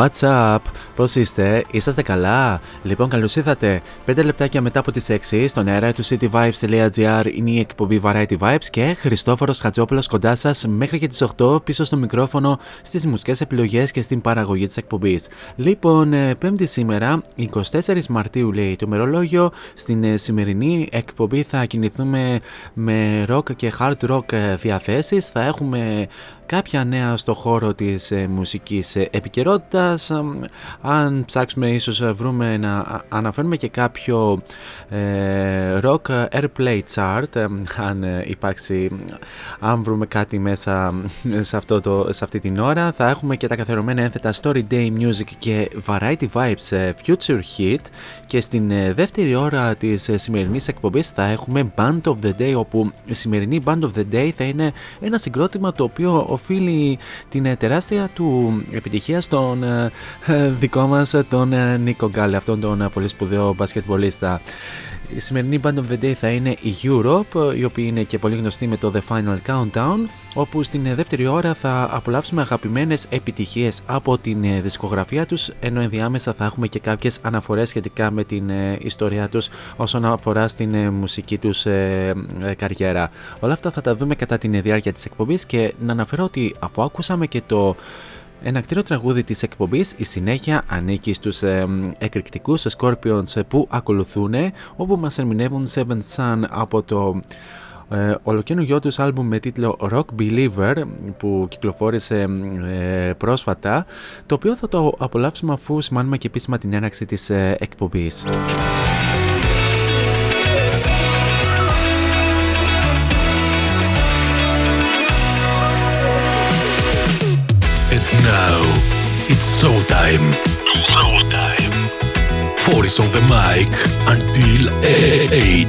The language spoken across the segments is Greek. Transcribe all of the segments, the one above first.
What's up? Πώς είστε, είσαστε καλά; Λοιπόν, καλώς ήρθατε. 5 λεπτάκια μετά από τις 6 στον αέρα του cityvibes.gr είναι η εκπομπή Variety Vibes και Χριστόφορος Χατζόπουλος κοντά σας μέχρι και τις 8 πίσω στο μικρόφωνο στις μουσικές επιλογές και στην παραγωγή της εκπομπής. Λοιπόν, ε, Πέμπτη σήμερα, 24 Μαρτίου λέει το μερολόγιο. Στην ε, σημερινή εκπομπή θα κινηθούμε με rock και hard rock ε, διαθέσεις. Θα έχουμε κάποια νέα στο χώρο της ε, μουσικής ε, επικαιρότητας. Ε, Αν ψάξουμε ίσως ε, βρούμε να α- αναφέρουμε και κάποιο ε, rock airplay chart ε, αν ε, υπάρξει, αν βρούμε κάτι μέσα ε, σε, αυτό το, σε αυτή την ώρα. Θα έχουμε και τα καθερωμένα ένθετα Story Day Music και Variety Vibes ε, Future Hit και στην ε, δεύτερη ώρα της ε, σημερινής εκπομπής θα έχουμε Band of the Day όπου η σημερινή Band of the Day θα είναι ένα συγκρότημα το οποίο οφείλει την ε, τεράστια του επιτυχία στον ε, ε, δικό μας ε, τον ε, Νίκο Γκάλε, αυτόν τον ε, πολύ σπουδαίο μπασκετμπολίστα. Η σημερινή Band of the Day θα είναι η Europe, η οποία είναι και πολύ γνωστή με το The Final Countdown, όπου στην ε, δεύτερη ώρα θα απολαύσουμε αγαπημένες επιτυχίες από την ε, δισκογραφία τους, ενώ ενδιάμεσα θα έχουμε και κάποιες αναφορές σχετικά με την ε, ιστορία τους όσον αφορά στην ε, μουσική τους ε, ε, καριέρα. Όλα αυτά θα τα δούμε κατά την διάρκεια της εκπομπής και να αναφέρω ότι αφού άκουσαμε και το ένα κτίριο τραγούδι της εκπομπής, η συνέχεια ανήκει στους ε, εκρηκτικούς Scorpions ε, που ακολουθούν, όπου μας ερμηνεύουν Seven Sun από το ε, ολοκαινούργιο τους άλμπουμ με τίτλο Rock Believer που κυκλοφόρησε ε, πρόσφατα, το οποίο θα το απολαύσουμε αφού σημάνουμε και επίσημα την έναρξη της ε, εκπομπής. It's showtime. Showtime. Four is on the mic until 8.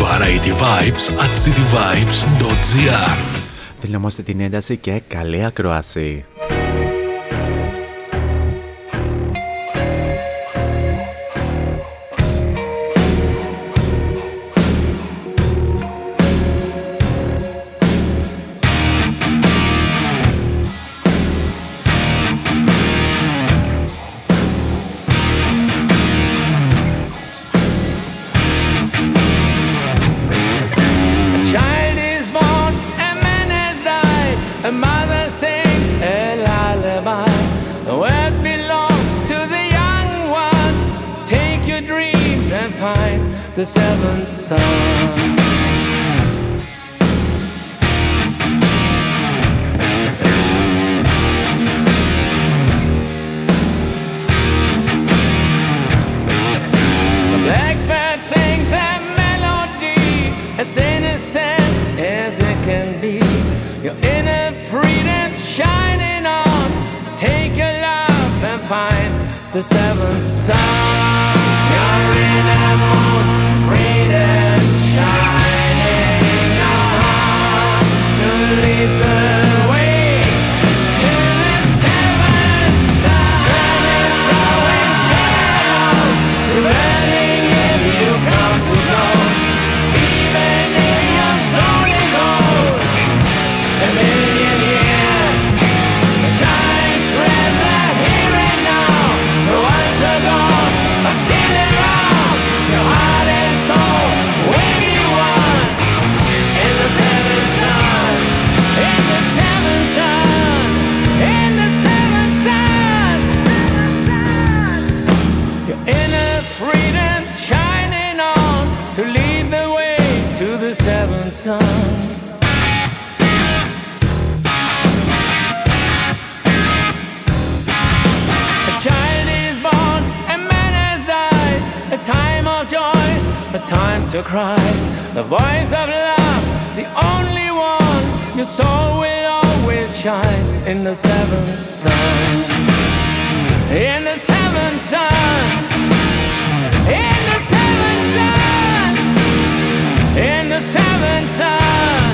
Variety Vibes at cityvibes.gr Δυναμώστε την ένταση και καλή ακρόαση. the seventh sun. as innocent as it can be. Your inner freedom's shining on. Take your love and find the seventh sun. You're in sun. A child is born, a man has died. A time of joy, a time to cry. The voice of love, the only one. Your soul will always shine in the seventh sun. In the seventh sun. In the seventh the seven sons.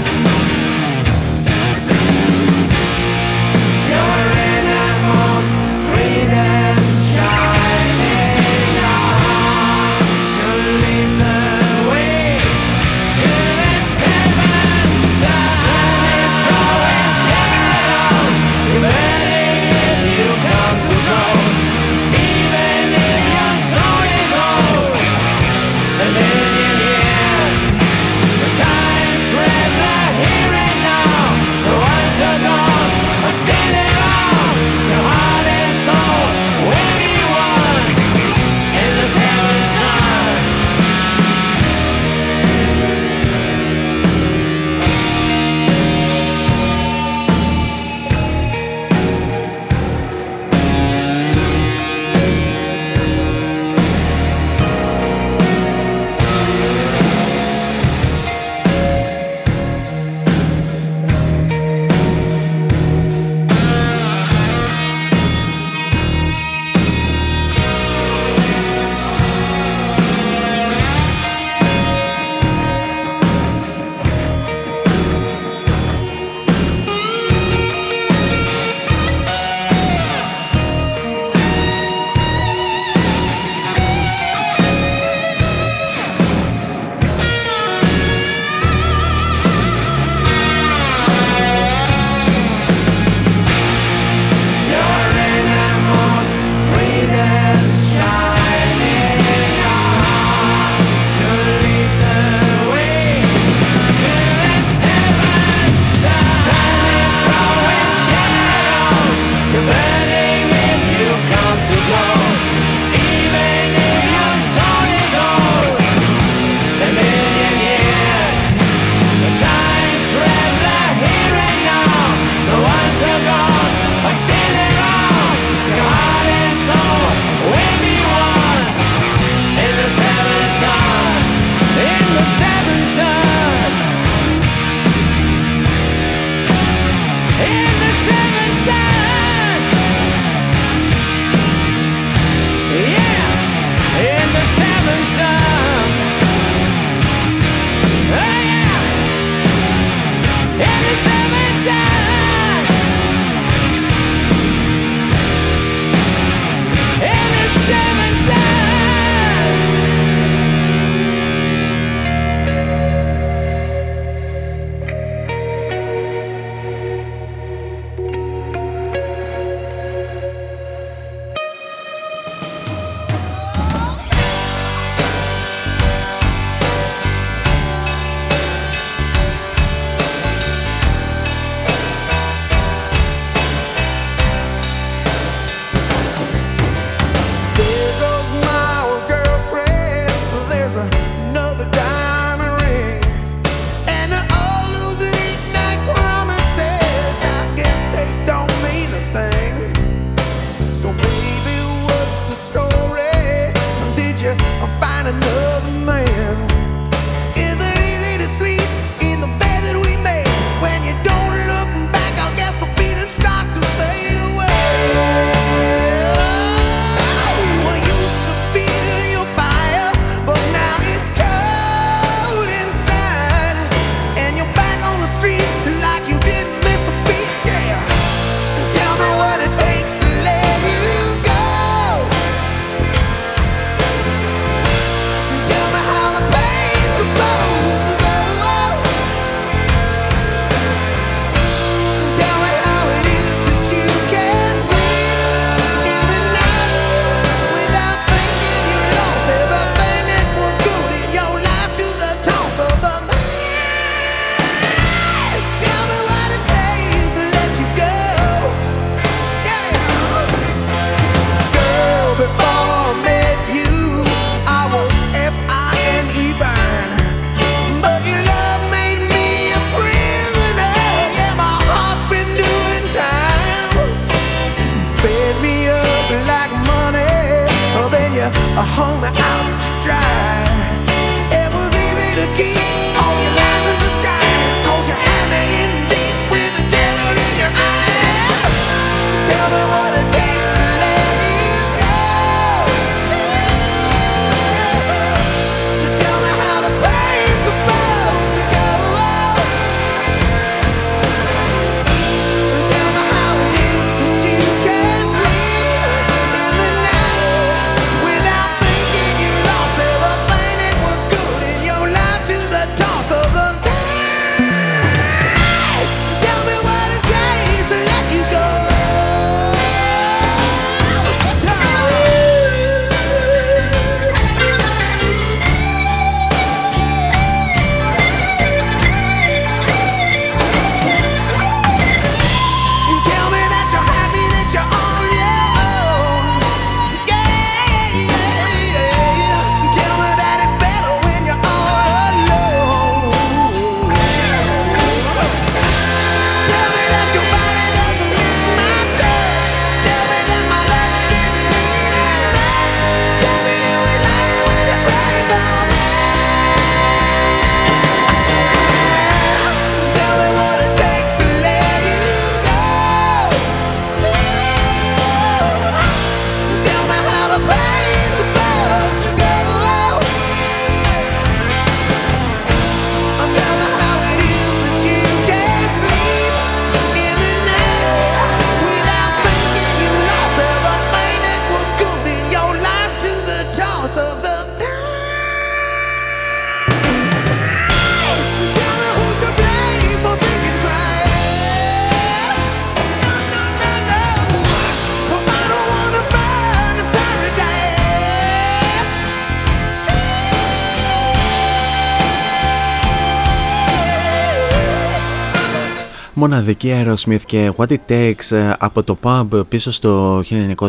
Μοναδική Aerosmith και What It Takes ε, από το pub πίσω στο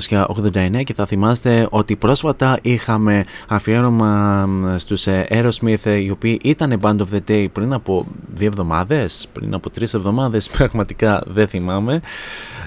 1989 και θα θυμάστε ότι πρόσφατα είχαμε αφιέρωμα στους ε, Aerosmith ε, οι οποίοι ήταν Band of the Day πριν από δύο εβδομάδες, πριν από τρεις εβδομάδες πραγματικά δεν θυμάμαι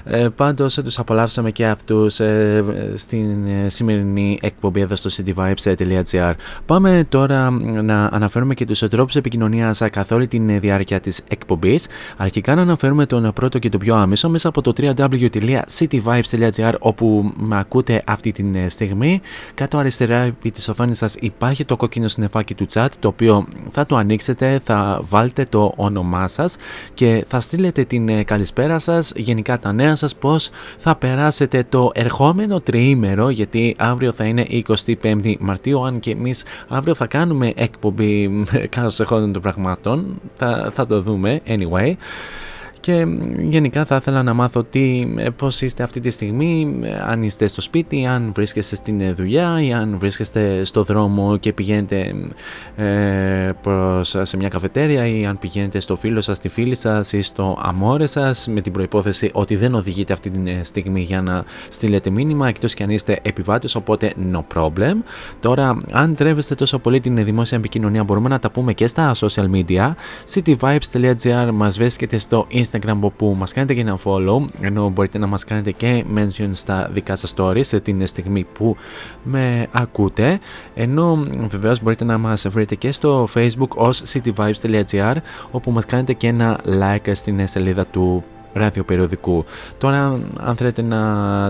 ε, πάντως τους απολαύσαμε και αυτούς ε, στην σημερινή εκπομπή εδώ στο cityvibes.gr Πάμε τώρα να αναφέρουμε και τους τρόπους επικοινωνίας καθ' όλη τη διάρκεια της εκπομπής αρχικά να αναφέρουμε τον πρώτο και το πιο άμεσο μέσα από το www.cityvibes.gr όπου με ακούτε αυτή τη στιγμή. Κάτω αριστερά επί της οθόνης σας υπάρχει το κόκκινο συννεφάκι του chat το οποίο θα το ανοίξετε, θα βάλετε το όνομά σας και θα στείλετε την ε, καλησπέρα σας, γενικά τα νέα σας, πώς θα περάσετε το ερχόμενο τριήμερο γιατί αύριο θα είναι 25η Μαρτίου αν και εμείς αύριο θα κάνουμε εκπομπή κάτω σε των πραγμάτων, θα, θα το δούμε anyway και γενικά θα ήθελα να μάθω τι, ε, πώς είστε αυτή τη στιγμή, ε, αν είστε στο σπίτι, αν βρίσκεστε στην ε, δουλειά ή αν βρίσκεστε στο δρόμο και πηγαίνετε ε, προς, σε μια καφετέρια ή αν πηγαίνετε στο φίλο σας, στη φίλη σας ή στο αμόρε σας με την προϋπόθεση ότι δεν οδηγείτε αυτή τη στιγμή για να στείλετε μήνυμα εκτός και αν είστε επιβάτες οπότε no problem. Τώρα αν τρέβεστε τόσο πολύ την δημόσια επικοινωνία μπορούμε να τα πούμε και στα social media cityvibes.gr μας βρίσκεται στο Instagram Instagram όπου μας κάνετε και ένα follow ενώ μπορείτε να μας κάνετε και mention στα δικά σας stories σε την στιγμή που με ακούτε. Ενώ βεβαίως μπορείτε να μας βρείτε και στο facebook ως cityvibes.gr όπου μας κάνετε και ένα like στην σελίδα του ραδιοπεριοδικού. Τώρα, αν θέλετε να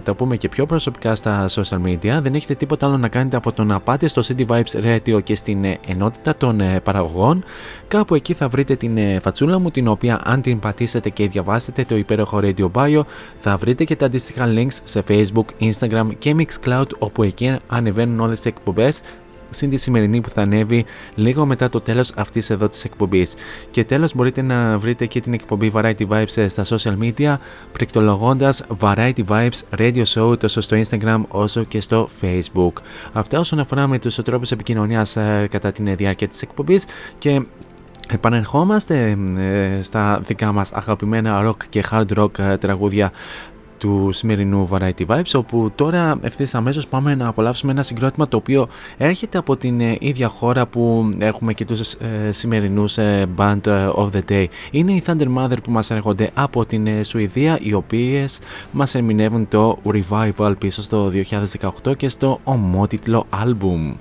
τα πούμε και πιο προσωπικά στα social media, δεν έχετε τίποτα άλλο να κάνετε από το να πάτε στο City Vibes Radio και στην ε, ενότητα των ε, παραγωγών. Κάπου εκεί θα βρείτε την ε, φατσούλα μου, την οποία αν την πατήσετε και διαβάσετε το υπέροχο Radio Bio, θα βρείτε και τα αντίστοιχα links σε Facebook, Instagram και Mixcloud, όπου εκεί ανεβαίνουν όλες τις εκπομπές συν τη σημερινή που θα ανέβει λίγο μετά το τέλος αυτής εδώ της εκπομπής. Και τέλος μπορείτε να βρείτε και την εκπομπή Variety Vibes στα social media πληκτρολογώντας Variety Vibes Radio Show τόσο στο Instagram όσο και στο Facebook. Αυτά όσον αφορά με τους τρόπους επικοινωνίας ε, κατά την διάρκεια της εκπομπής και Επανερχόμαστε ε, στα δικά μας αγαπημένα rock και hard rock ε, τραγούδια του σημερινού Variety Vibes όπου τώρα ευθύς αμέσως πάμε να απολαύσουμε ένα συγκρότημα το οποίο έρχεται από την ε, ίδια χώρα που έχουμε και τους ε, σημερινούς ε, Band of the Day. Είναι οι Thunder Mother που μας έρχονται από την ε, Σουηδία οι οποίες μας ερμηνεύουν το Revival πίσω στο 2018 και στο ομότιτλο album.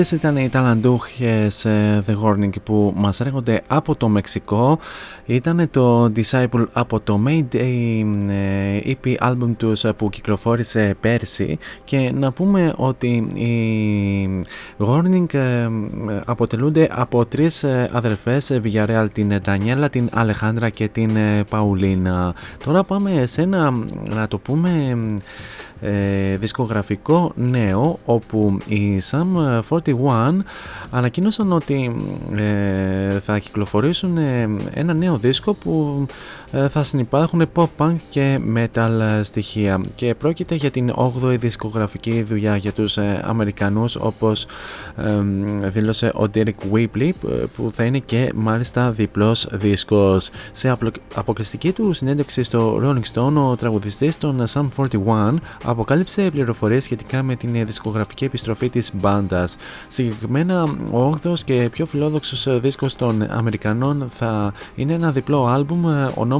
Αυτές ήταν οι ταλαντούχες ε, The Warning που μας έρχονται από το Μεξικό. Ήταν το Disciple από το Mayday ε, EP album τους που κυκλοφόρησε πέρσι και να πούμε ότι οι Warning ε, αποτελούνται από τρεις αδερφές Villarreal, την Ντανιέλα, την Αλεχάνδρα και την Παουλίνα. Τώρα πάμε σε ένα, να το πούμε ε, δισκογραφικό νέο όπου οι Sum 41 ανακοίνωσαν ότι ε, θα κυκλοφορήσουν ε, ένα νέο δίσκο που ε, θα συνεπάρχουν pop-punk και metal στοιχεία και πρόκειται για την 8η δισκογραφική δουλειά για τους Αμερικανούς όπως δήλωσε ο Derek Whibley που θα είναι και μάλιστα διπλός δίσκος. Σε αποκλειστική του συνέντευξη στο Rolling Stone ο τραγουδιστής των Sum 41 αποκάλυψε πληροφορίες σχετικά με την δισκογραφική επιστροφή της μπάντας. Συγκεκριμένα ο 8ος και πιο φιλόδοξος δίσκος των Αμερικανών θα είναι ένα διπλό άλμπουμ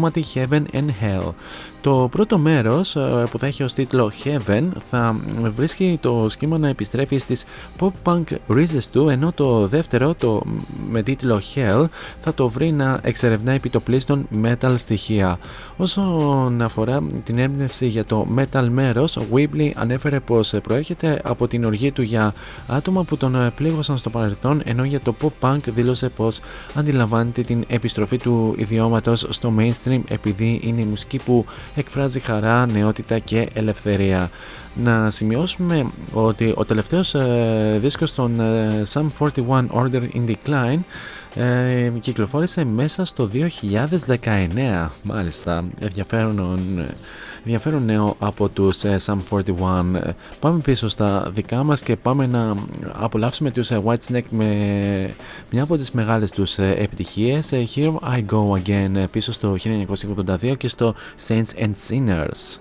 Almaty Heaven and Hell. Το πρώτο μέρος ε, που θα έχει ως τίτλο Heaven θα βρίσκει το σχήμα να επιστρέφει στις pop-punk ρίζες του ενώ το δεύτερο το με τίτλο Hell θα το βρει να εξερευνά επιτοπλίστων metal στοιχεία. Όσον αφορά την έμπνευση για το metal μέρος, ο Weebly ανέφερε πως προέρχεται από την οργή του για άτομα που τον πλήγωσαν στο παρελθόν ενώ για το pop-punk δήλωσε πως αντιλαμβάνεται την επιστροφή του ιδιώματος στο mainstream επειδή είναι η μουσική που εκφράζει χαρά, νεότητα και ελευθερία. Να σημειώσουμε ότι ο τελευταίος ε, δίσκος των ε, Sum 41 Order in Decline ε, κυκλοφόρησε μέσα στο 2019. Μάλιστα, ενδιαφέρον, ενδιαφέρον νέο από τους ε, Sum 41. Πάμε πίσω στα δικά μας και πάμε να απολαύσουμε τους ε, Whitesnake με μια από τις μεγάλες τους ε, επιτυχίες Here I Go Again πίσω στο 1982 και στο Saints and Sinners.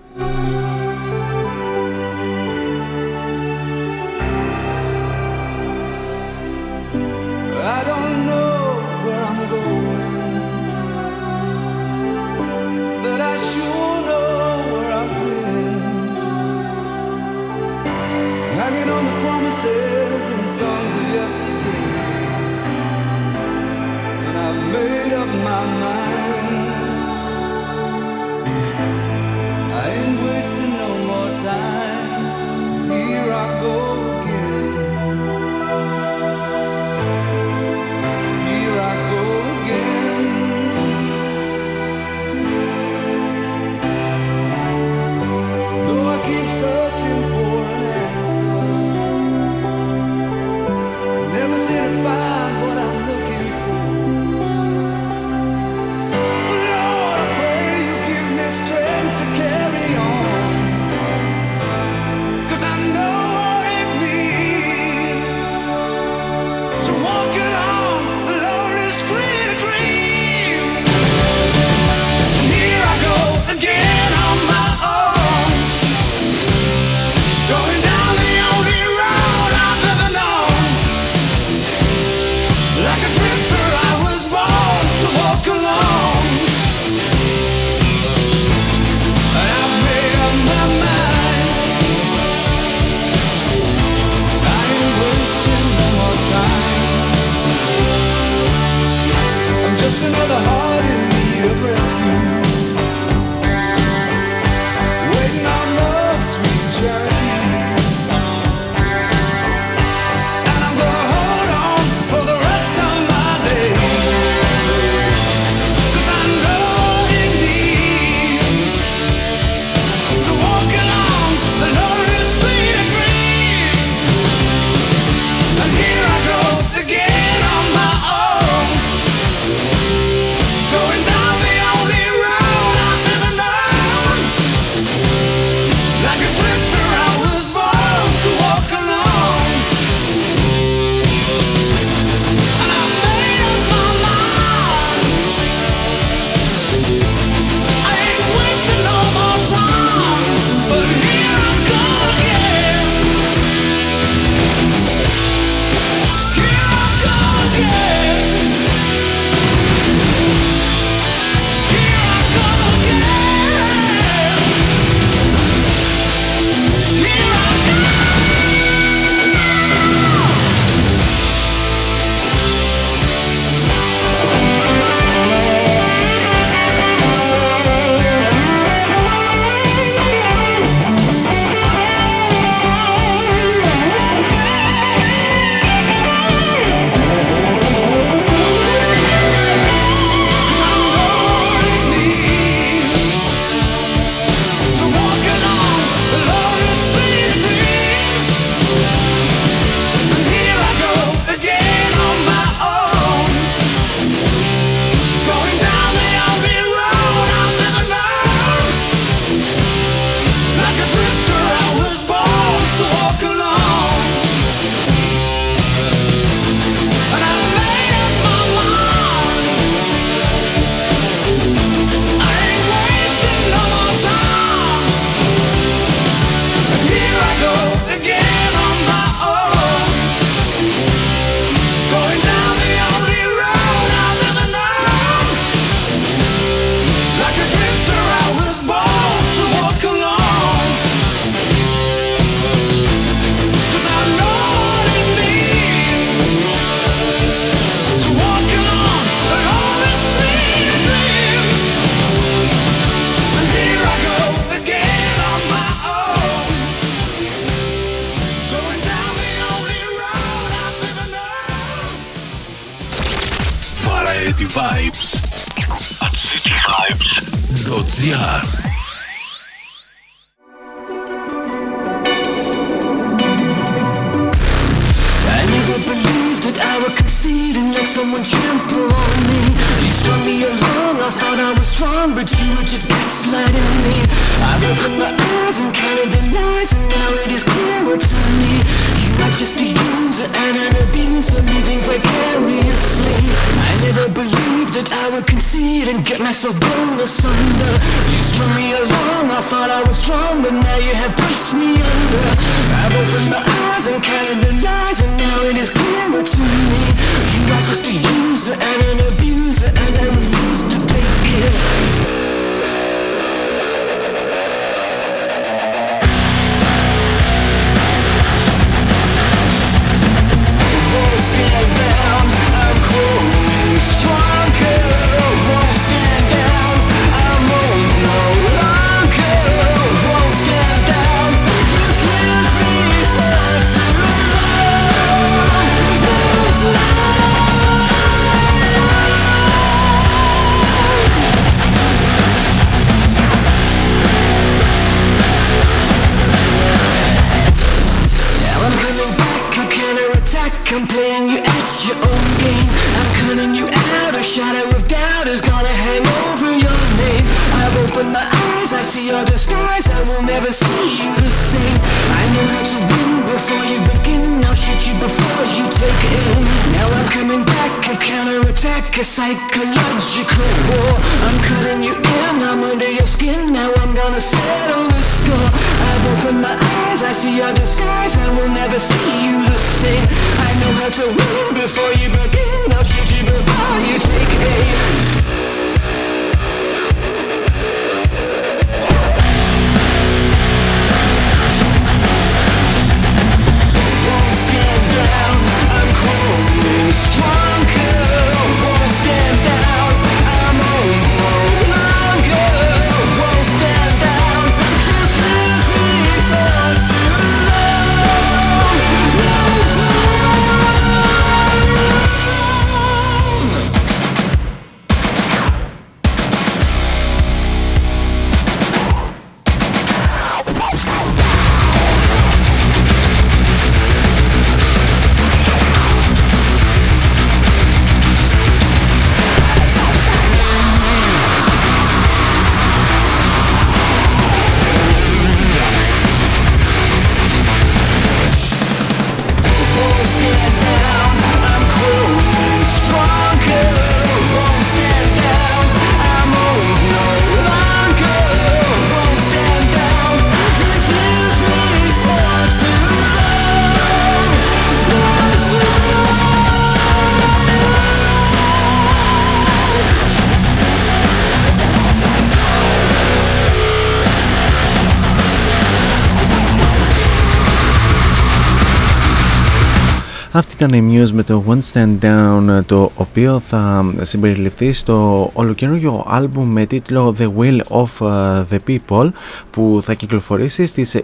Ήταν η Muse με το One Stand Down το οποίο θα συμπεριληφθεί στο ολοκαινούργιο άλμπουμ με τίτλο The Will of uh, the People που θα κυκλοφορήσει στις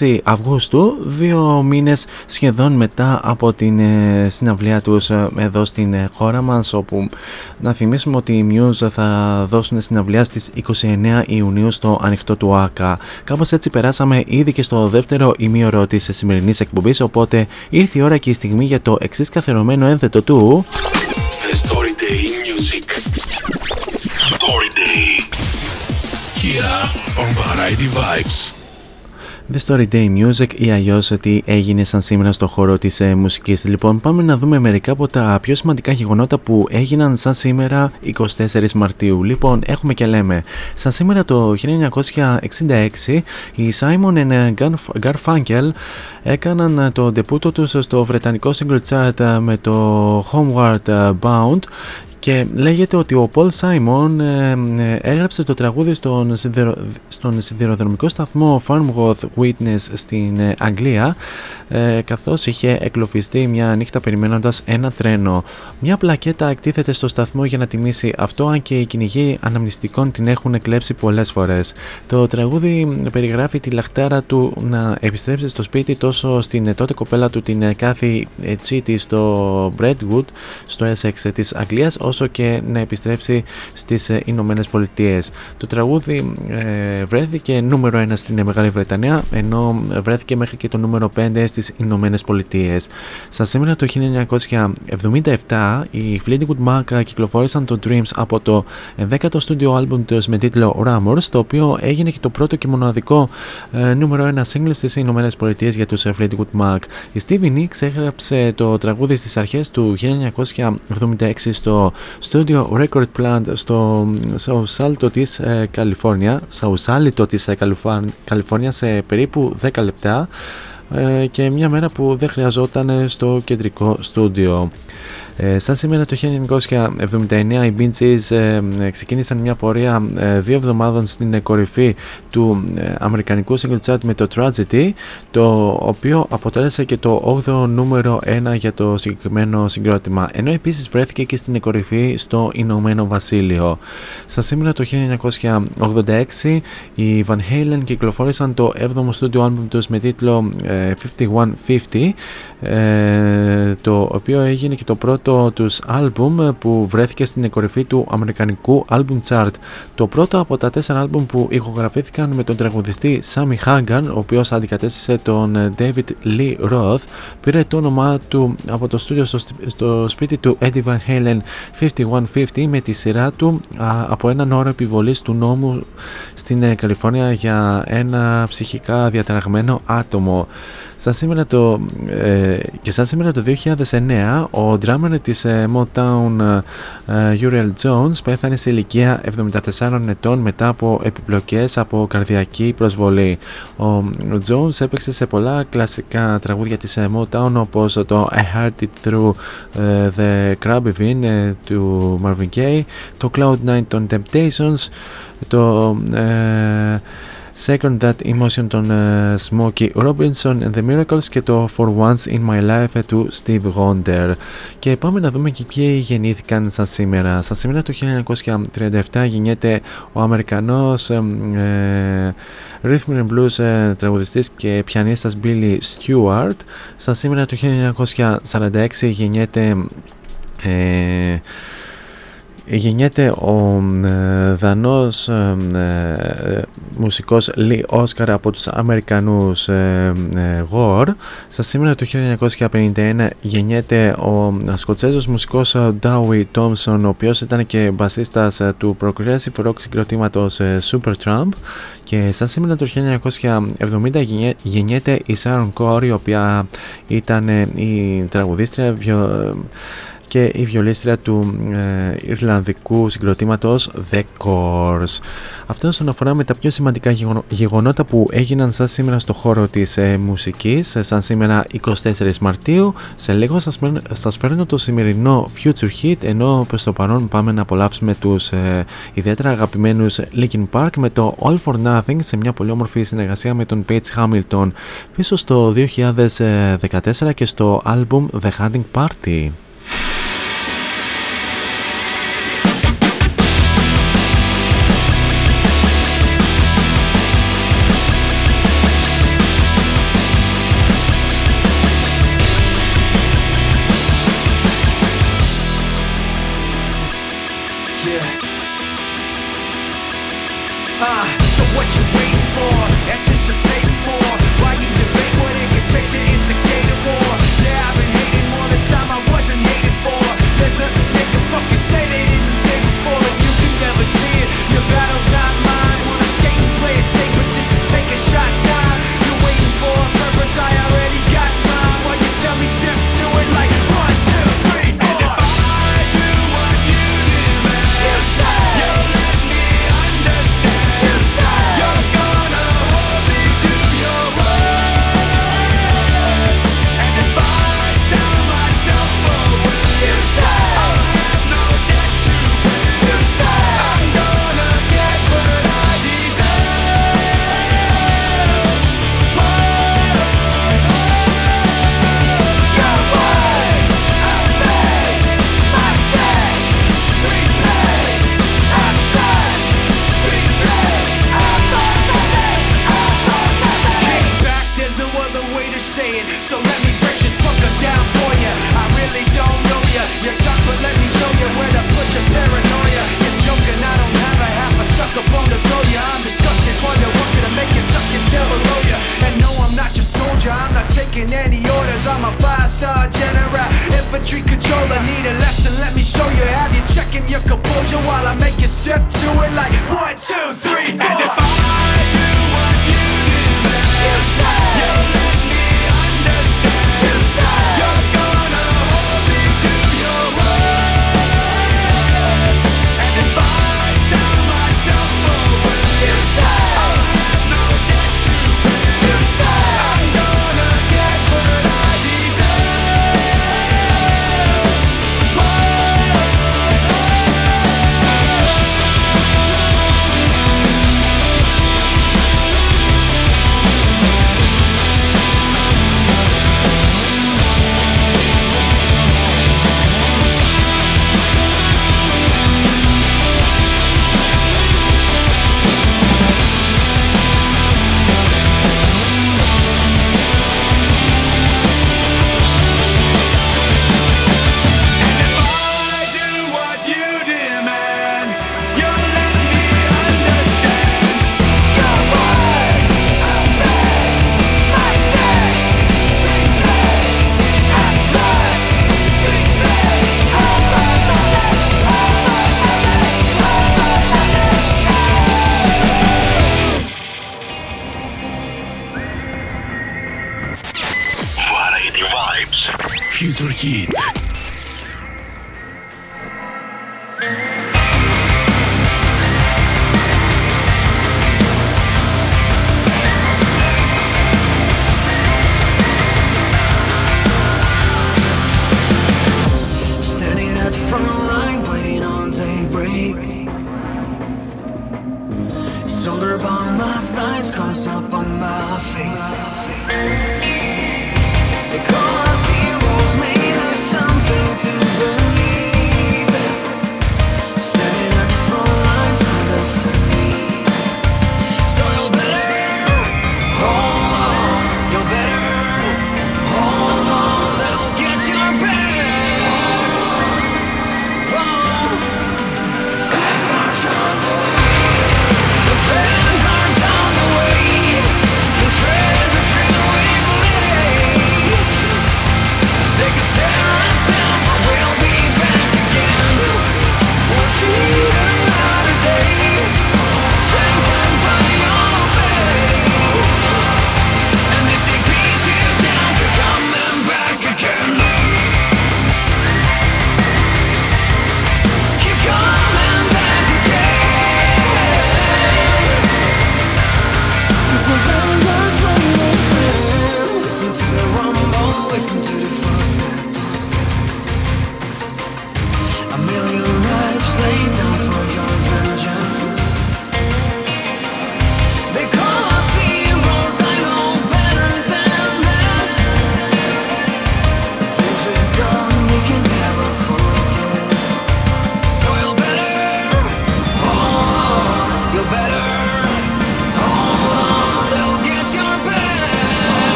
26 Αυγούστου δύο μήνες σχεδόν μετά από την ε, συναυλία τους ε, εδώ στην ε, χώρα μας όπου να θυμίσουμε ότι οι Muse θα δώσουν συναυλία στις 29 Ιουνίου στο ανοιχτό του ΆΚΑ. Κάπως έτσι περάσαμε ήδη και στο δεύτερο ημίωρο της σημερινής εκπομπής οπότε ήρθε η ώρα και η στιγμή για το εξής καθερωμένο ένθετο του The Story Day Music. Story Day. Here on Variety Vibes. The Story Day Music ή αλλιώς τι έγινε σαν σήμερα στο χώρο της ε, μουσικής. Λοιπόν, πάμε να δούμε μερικά από τα πιο σημαντικά γεγονότα που έγιναν σαν σήμερα 24 Μαρτίου. Λοιπόν, έχουμε και λέμε, σαν σήμερα το 1966 οι Simon and Garfunkel έκαναν ε, το ντεπούτο τους στο βρετανικό single chart ε, με το Homeward Bound και λέγεται ότι ο Paul Simon ε, ε, έγραψε το τραγούδι στον, σιδερο, στον σιδηροδρομικό σταθμό Farmworth Witness στην ε, Αγγλία ε, καθώς είχε εκλοφιστεί μια νύχτα περιμένοντας ένα τρένο. Μια πλακέτα εκτίθεται στο σταθμό για να τιμήσει αυτό αν και οι κυνηγοί αναμνηστικών την έχουν εκλέψει πολλές φορές. Το τραγούδι περιγράφει τη λαχτάρα του να επιστρέψει στο σπίτι τόσο στην τότε κοπέλα του την Κάθη Τσίτη στο Brentwood στο Essex της Αγγλίας όσο όσο και να επιστρέψει στις Ηνωμένες Πολιτείες. Το τραγούδι βρέθηκε νούμερο 1 στην Μεγάλη Βρετανία ενώ βρέθηκε μέχρι και το νούμερο 5 στις Ηνωμένες Πολιτείες. Στα σήμερα το 1977 οι Fleetwood Mac κυκλοφόρησαν το Dreams από το 10ο στούντιο άλμπουμ τους με τίτλο Rumors το οποίο έγινε και το πρώτο και μοναδικό ε, νούμερο 1 single στις Ηνωμένες Πολιτείες για τους Fleetwood Mac. Η Stevie Nicks έγραψε το τραγούδι στις αρχές του 1976 στο Studio Record Plant στο Σαουσάλτο της ε, Καλιφόρνια, Σαουσάλιτο της ε, Καλιφόρνια σε περίπου 10 λεπτά ε, και μια μέρα που δεν χρειαζόταν στο κεντρικό στούντιο. Ε, σαν σήμερα το 1979 οι Bee Gees ε, ξεκίνησαν μια πορεία ε, δύο εβδομάδων στην κορυφή του ε, αμερικανικού single chart με το Tragedy το οποίο αποτέλεσε και το 8ο νούμερο 1 για το συγκεκριμένο συγκρότημα ενώ επίσης βρέθηκε και στην κορυφή στο Ηνωμένο Βασίλειο. Στα σήμερα το 1986 οι Van Halen κυκλοφόρησαν το 7ο studio album τους με τίτλο 5150 το οποίο έγινε και το πρώτο το τους άλμπουμ που βρέθηκε στην κορυφή του Αμερικανικού Album Chart. Το πρώτο από τα τέσσερα άλμπουμ που ηχογραφήθηκαν με τον τραγουδιστή Sammy Hagan, ο οποίος αντικατέστησε τον David Lee Roth, πήρε το όνομά του από το στούντιο στο, σπίτι του Eddie Van Halen 5150 με τη σειρά του από έναν όρο επιβολής του νόμου στην ε, Καλιφόρνια για ένα ψυχικά διαταραγμένο άτομο. Σαν σήμερα το, ε, και σαν σήμερα το 2009 ο drummer της ε, Motown ε, Uriel Jones πέθανε σε ηλικία 74 ετών μετά από επιπλοκές από καρδιακή προσβολή. Ο, ο Jones έπαιξε σε πολλά κλασικά τραγούδια της ε, Motown όπως το I Heard It Through ε, the Crabby του Marvin Gaye, το Cloud9 των Temptations, το Second That Emotion των uh, Smokey Robinson and the Miracles και το For Once in My Life του Steve Wonder. Και πάμε να δούμε και ποιοι γεννήθηκαν σαν σήμερα. Σαν σήμερα το 1937 γεννιέται ο Αμερικανός ε, Rhythm and Blues ε, τραγουδιστής και πιανίστας Billy Stewart. Σαν σήμερα το 1946 γεννιέται ε, γεννιέται ο ε, δανός ε, ε, μουσικός Λί Όσκαρ από τους Αμερικανούς ε, Γορ. Στα σήμερα το 1951 γεννιέται ο Σκοτσέζος μουσικός Ντάουι Τόμσον ο οποίος ήταν και μπασίστας του progressive rock συγκροτήματος Supertramp και στα σήμερα το 1970 γεννιέται η Sharon Core η οποία ήταν η τραγουδίστρια και η βιολίστρια του ε, Ιρλανδικού συγκροτήματος The Course. Αυτό όσον αφορά με τα πιο σημαντικά γεγονότα που έγιναν σαν σήμερα στο χώρο της ε, μουσικής, ε, σαν σήμερα 24 Μαρτίου. Σε λίγο σας, σας φέρνω το σημερινό Future Hit, ενώ προς το παρόν πάμε να απολαύσουμε τους ε, ιδιαίτερα αγαπημένους Linkin Park με το All for Nothing σε μια πολύ όμορφη συνεργασία με τον Page Hamilton πίσω στο 2014 και στο album The Hunting Party.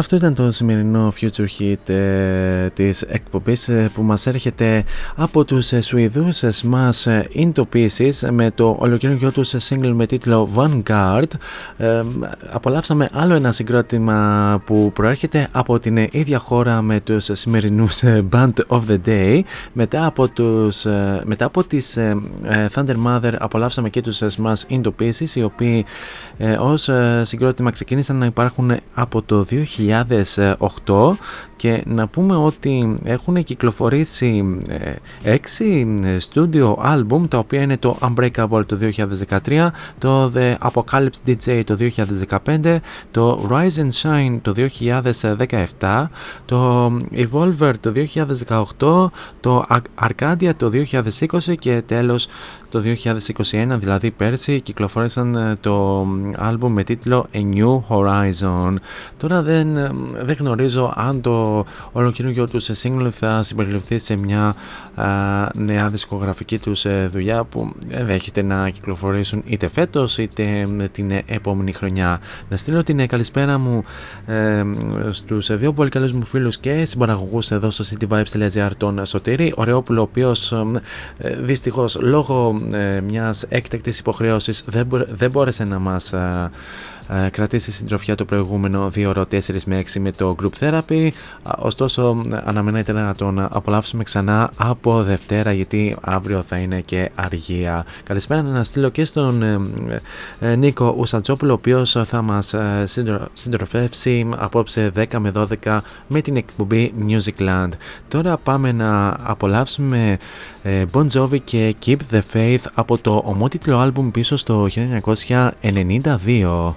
Αυτό ήταν το σημερινό Future Hit ε, της εκπομπής ε, που μας έρχεται από τους ε, Σουηδούς ε, Smash Into Pieces με το ολοκληρωτικό τους single με τίτλο Vanguard. Ε, απολαύσαμε άλλο ένα συγκρότημα που προέρχεται από την ίδια χώρα με τους σημερινούς Band of the Day. Μετά από, τους, μετά από τις Thunder Mother απολαύσαμε και τους Smash Into Pieces οι οποίοι ως συγκρότημα ξεκίνησαν να υπάρχουν από το 2008 και να πούμε ότι έχουν κυκλοφορήσει ε, έξι studio album τα οποία είναι το Unbreakable το 2013, το The Apocalypse DJ το 2015, το Rise and Shine το 2017, το Evolver το 2018, το Arcadia το 2020 και τέλος το 2021 δηλαδή πέρσι κυκλοφόρησαν ε, το album με τίτλο A New Horizon. Τώρα δεν, ε, δεν γνωρίζω αν το ολοκληρωτικό του σε single θα συμπεριληφθεί σε μια α, νέα δισκογραφική του ε, δουλειά που δέχεται να κυκλοφορήσουν είτε φέτος είτε την επόμενη χρονιά. Να στείλω την καλησπέρα μου ε, στους δύο πολύ καλούς μου φίλους και συμπαραγωγούς εδώ στο cityvibes.gr τον Σωτήρη Ωραιόπουλο ο οποίος ε, δυστυχώς λόγω ε, μιας έκτακτης υποχρέωσης δεν, δεν μπόρεσε να μας ε, κρατήσει συντροφιά το προηγούμενο 2 ώρο 4 με 6 με το Group Therapy. Ωστόσο, αναμένεται να τον απολαύσουμε ξανά από Δευτέρα γιατί αύριο θα είναι και αργία. Καλησπέρα να στείλω και στον ε, ε, Νίκο Ουσαντζόπουλο, ο οποίος θα μας συντροφεύσει απόψε 10 με 12 με την εκπομπή Musicland. Τώρα πάμε να απολαύσουμε Bon Jovi και Keep the Faith από το ομότιτλο άλμπουμ πίσω στο 1992.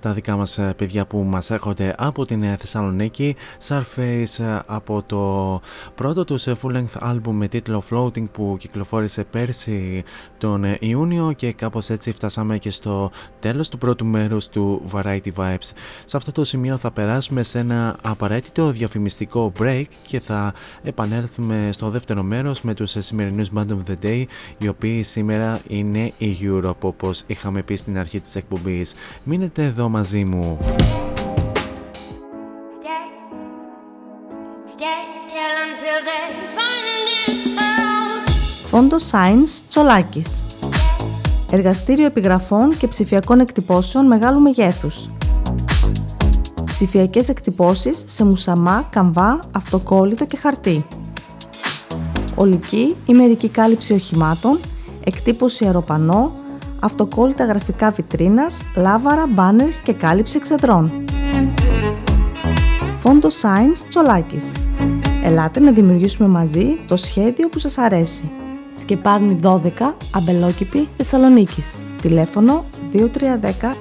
Τα δικά μας ε, παιδιά που μας έρχονται από την ε, Θεσσαλονίκη Surface ε, από το πρώτο τους full length album με τίτλο Floating που κυκλοφόρησε πέρσι τον Ιούνιο και κάπως έτσι φτάσαμε και στο τέλος του πρώτου μέρους του Variety Vibes. Σε αυτό το σημείο θα περάσουμε σε ένα απαραίτητο διαφημιστικό break και θα επανέλθουμε στο δεύτερο μέρος με τους σημερινούς Band of the Day οι οποίοι σήμερα είναι η Europe όπως είχαμε πει στην αρχή της εκπομπής. Μείνετε εδώ μαζί μου. Φόντο Science Τσολάκης Εργαστήριο επιγραφών και ψηφιακών εκτυπώσεων μεγάλου μεγέθους. Ψηφιακές εκτυπώσεις σε μουσαμά, καμβά, αυτοκόλλητο και χαρτί. Ολική ή μερική κάλυψη οχημάτων, εκτύπωση αεροπανό, αυτοκόλλητα γραφικά βιτρίνας, λάβαρα, μπάνερς και κάλυψη εξεδρών. Φόντο Science Τσολάκης. Ελάτε να δημιουργήσουμε μαζί το σχέδιο που σας αρέσει. Σκεπάρνη 12, Αμπελόκηπη, Θεσσαλονίκης. Τηλέφωνο 2310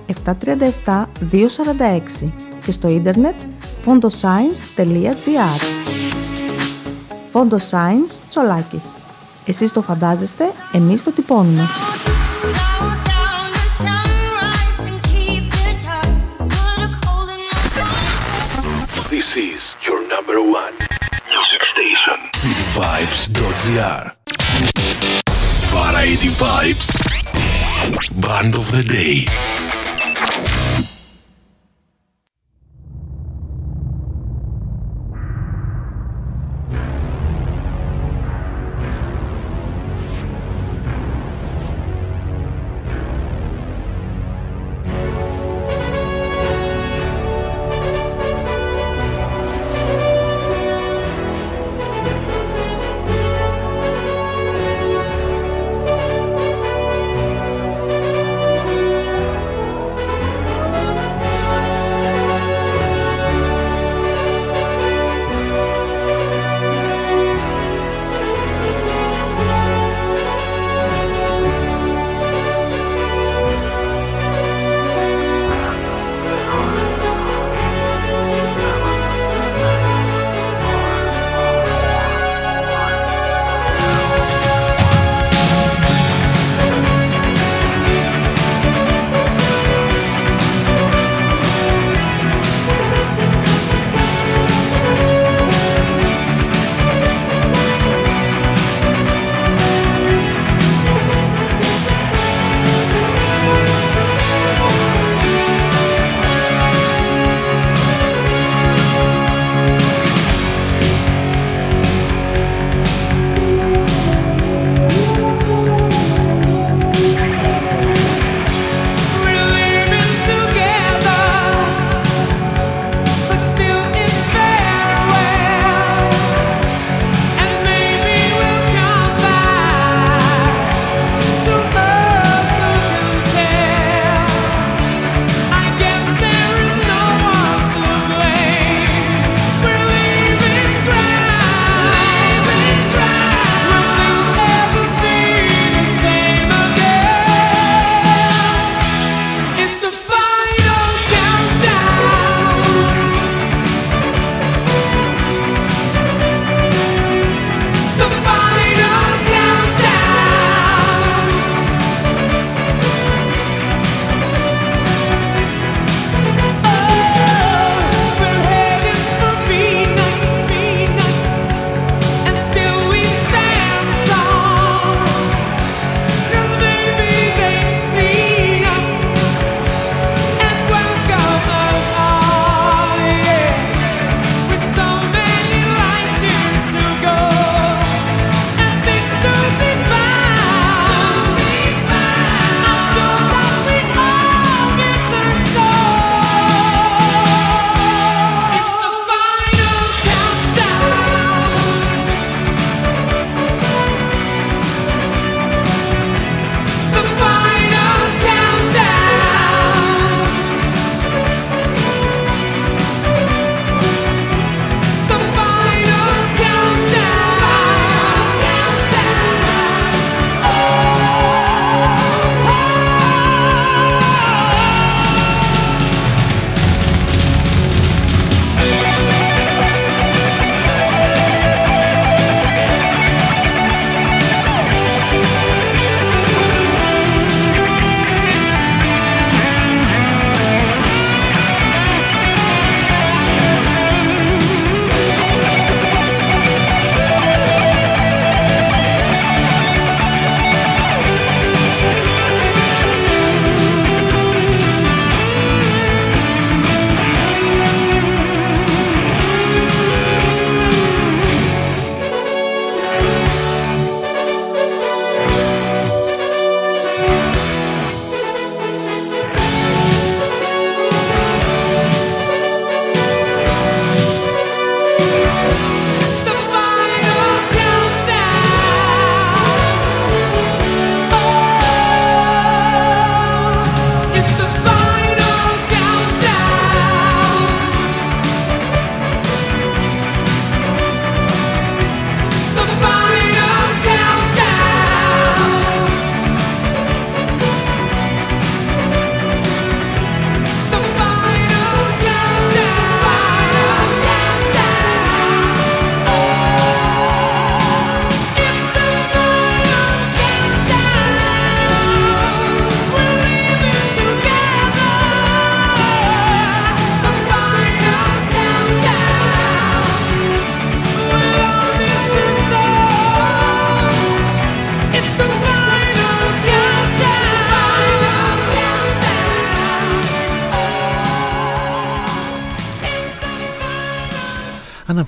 737 246 και στο ίντερνετ fondoscience.gr Φόντο Science Τσολάκης. Εσείς το φαντάζεστε, εμείς το τυπώνουμε. This is your number one music station. cityvibes.gr Variety Vibes. Band of the Day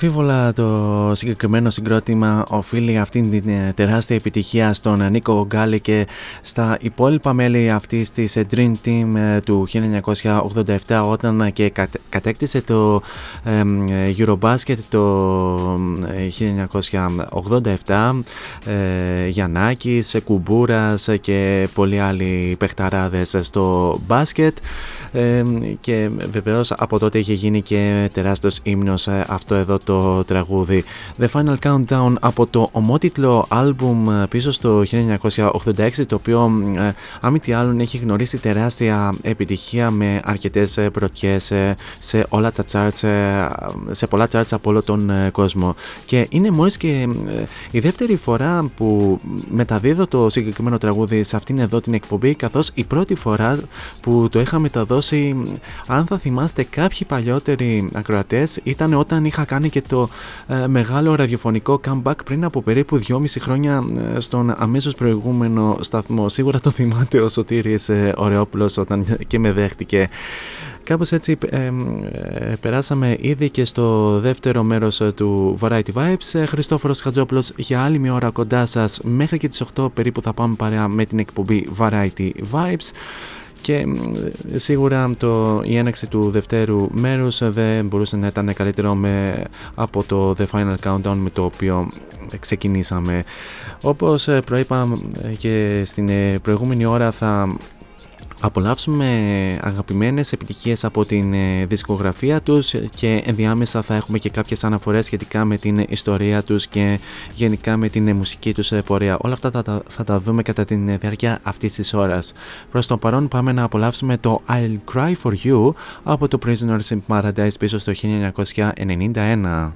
Αναμφίβολα το συγκεκριμένο συγκρότημα οφείλει αυτήν την ε, τεράστια επιτυχία στον Νίκο Γκάλι και στα υπόλοιπα μέλη αυτής της ε, Dream Team ε, του 1987 όταν και κατέκτησε το Eurobasket το 1987 Γιαννάκης, Κουμπούρας και πολλοί άλλοι παιχταράδες στο μπάσκετ και βεβαίως από τότε είχε γίνει και τεράστιος ύμνος αυτό εδώ το τραγούδι. The Final Countdown από το ομότιτλο άλμπουμ πίσω στο 1986 το οποίο αν μη τι άλλον έχει γνωρίσει τεράστια επιτυχία με αρκετές πρωτιές σε όλα τα charts, σε πολλά charts από όλο τον κόσμο και είναι μόλις και η δεύτερη φορά που μεταδίδω το συγκεκριμένο τραγούδι σε αυτήν εδώ την εκπομπή καθώς η πρώτη φορά που το είχα μεταδώσει αν θα θυμάστε κάποιοι παλιότεροι ακροατές ήταν όταν είχα κάνει και το ε, μεγάλο ραδιοφωνικό comeback πριν από περίπου 2,5 χρόνια ε, στον αμέσως προηγούμενο σταθμό. Σίγουρα το θυμάται ο Σωτήρης ε, Ωραιόπουλος όταν και με δέχτηκε. Κάπως έτσι περάσαμε ήδη και στο δεύτερο μέρος του Variety Vibes. Χριστόφορος Χατζόπουλος για άλλη μια ώρα κοντά σας μέχρι και τις 8 περίπου θα πάμε παρέα με την εκπομπή Variety Vibes και σίγουρα το, η έναξη του δευτέρου μέρους δεν μπορούσε να ήταν καλύτερο με, από το The Final Countdown με το οποίο ξεκινήσαμε. Όπως προείπα και στην προηγούμενη ώρα θα απολαύσουμε αγαπημένες επιτυχίες από την ε, δισκογραφία τους και ενδιάμεσα θα έχουμε και κάποιες αναφορές σχετικά με την ιστορία τους και γενικά με την μουσική τους ε, πορεία. Όλα αυτά θα τα, θα τα δούμε κατά τη διάρκεια αυτής της ώρας. Προς το παρόν πάμε να απολαύσουμε το I'll Cry For You από το Prisoners in Paradise πίσω στο 1991.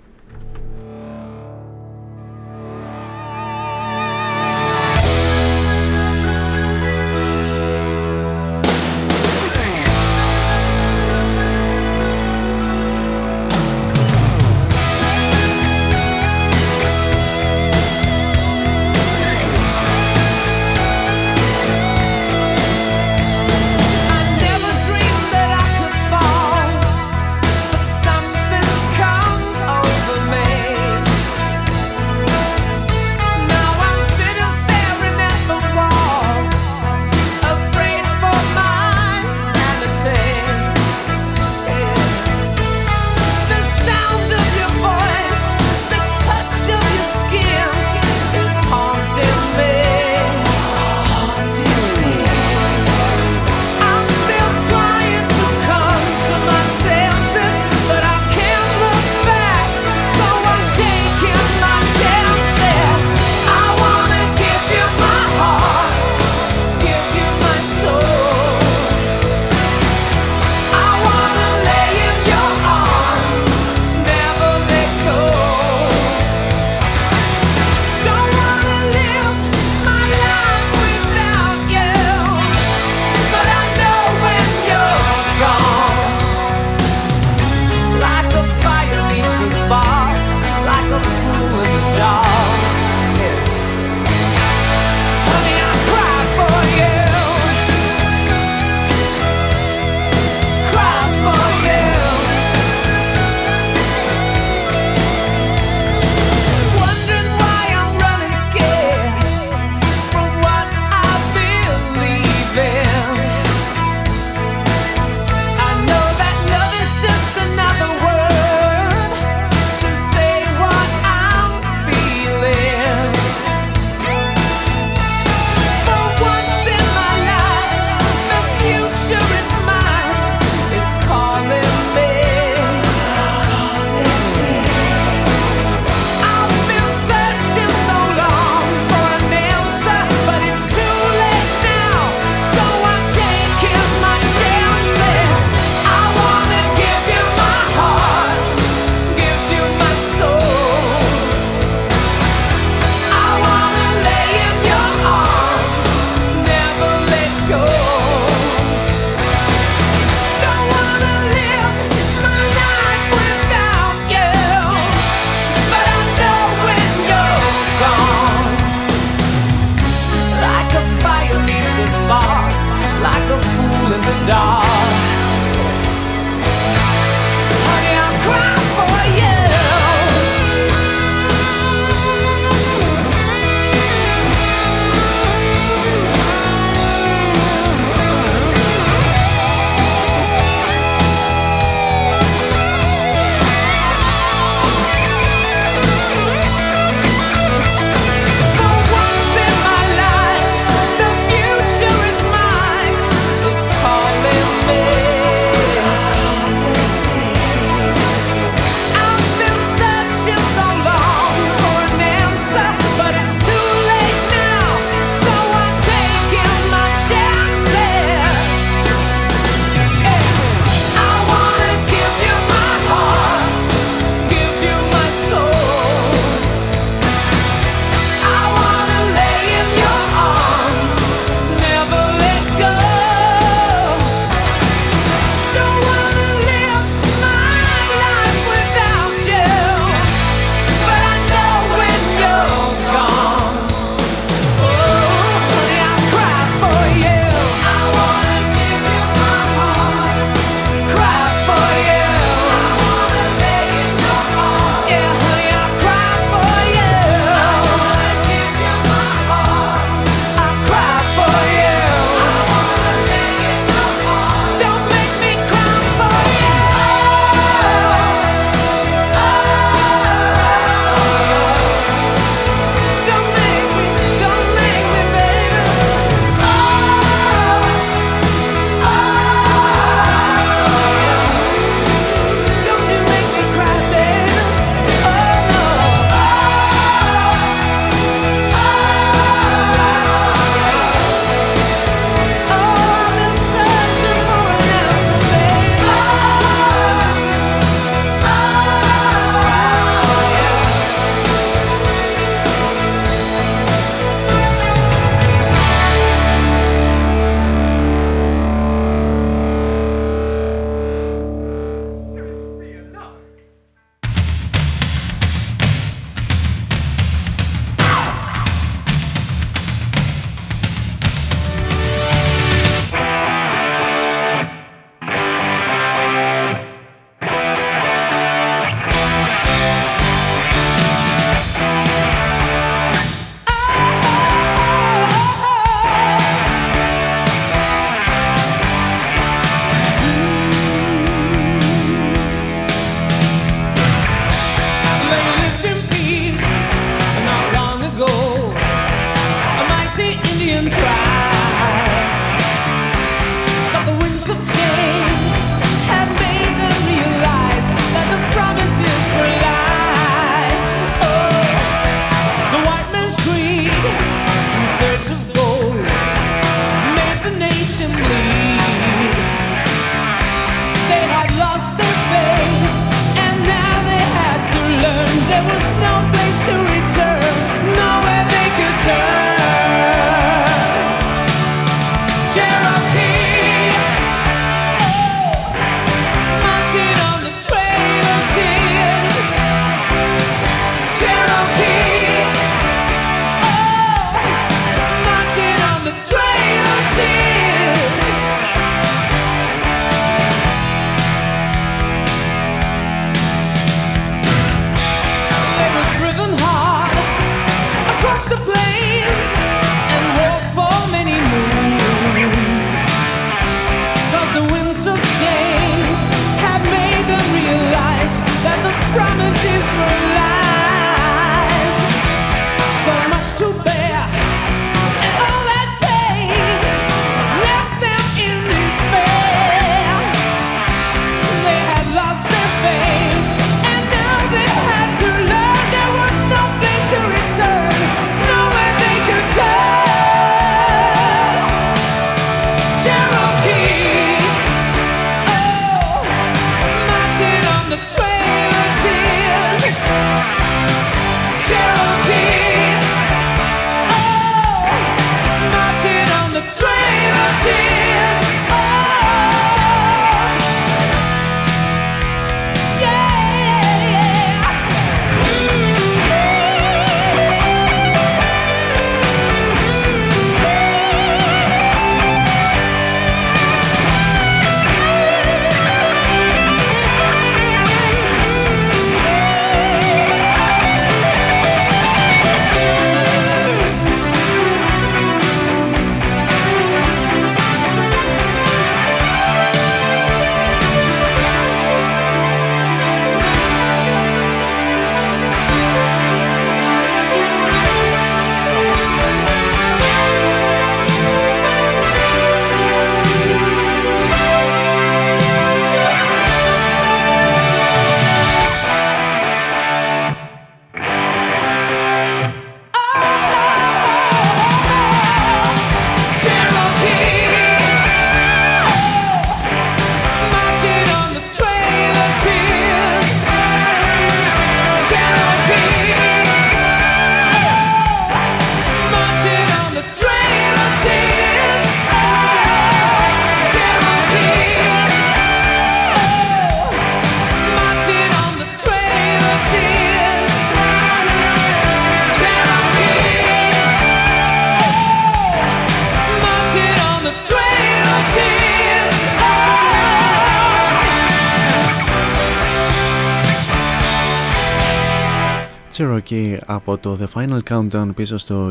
Cherokee από το The Final Countdown πίσω στο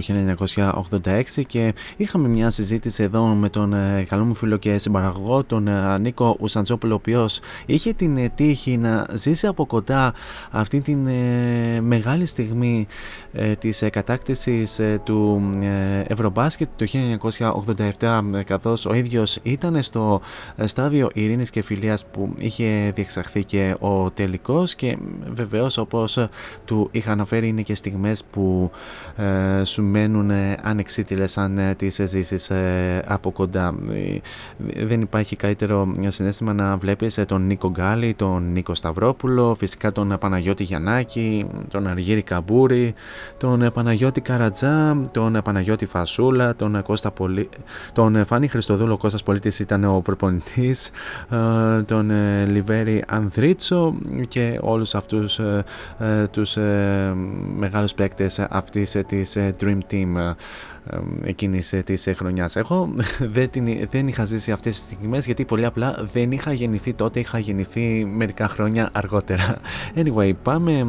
1986 και είχαμε μια συζήτηση εδώ με τον ε, καλό μου φίλο και συμπαραγωγό τον ε, Νίκο Ουσαντζόπουλο ο οποίος είχε την ε, τύχη να ζήσει από κοντά αυτή την μεγάλη στιγμή της κατάκτησης του Ευρωμπάσκετ το 1987 καθώς ο ίδιος ήταν στο στάδιο ειρήνης και φιλίας που είχε διεξαχθεί και ο τελικός και βεβαίως όπως του είχα αναφέρει είναι και στιγμές που ε, σου μένουν ε, ανεξίτηλες αν ε, τις ζήσεις ε, από κοντά. Ε, δεν υπάρχει καλύτερο συνέστημα να βλέπεις τον Νίκο Γκάλη, τον Νίκο Σταυρόπουλο, φυσικά τον Παναγιώτη Γιαννάκη, τον Αργύρη Καμπούρη, τον Παναγιώτη Καρατζά, τον Παναγιώτη Φασούλα, τον, Κώστα Πολί... τον Φάνη Χριστοδούλο, ο Κώστας Πολίτης ήταν ο προπονητής, τον Λιβέρη Ανδρίτσο και όλους αυτούς τους μεγάλους παίκτες αυτής της Dream Team εκείνης της χρονιάς. Εγώ δεν, την, δεν είχα ζήσει αυτές τις στιγμές γιατί πολύ απλά δεν είχα γεννηθεί τότε, είχα γεννηθεί μερικά χρόνια αργότερα. Anyway, πάμε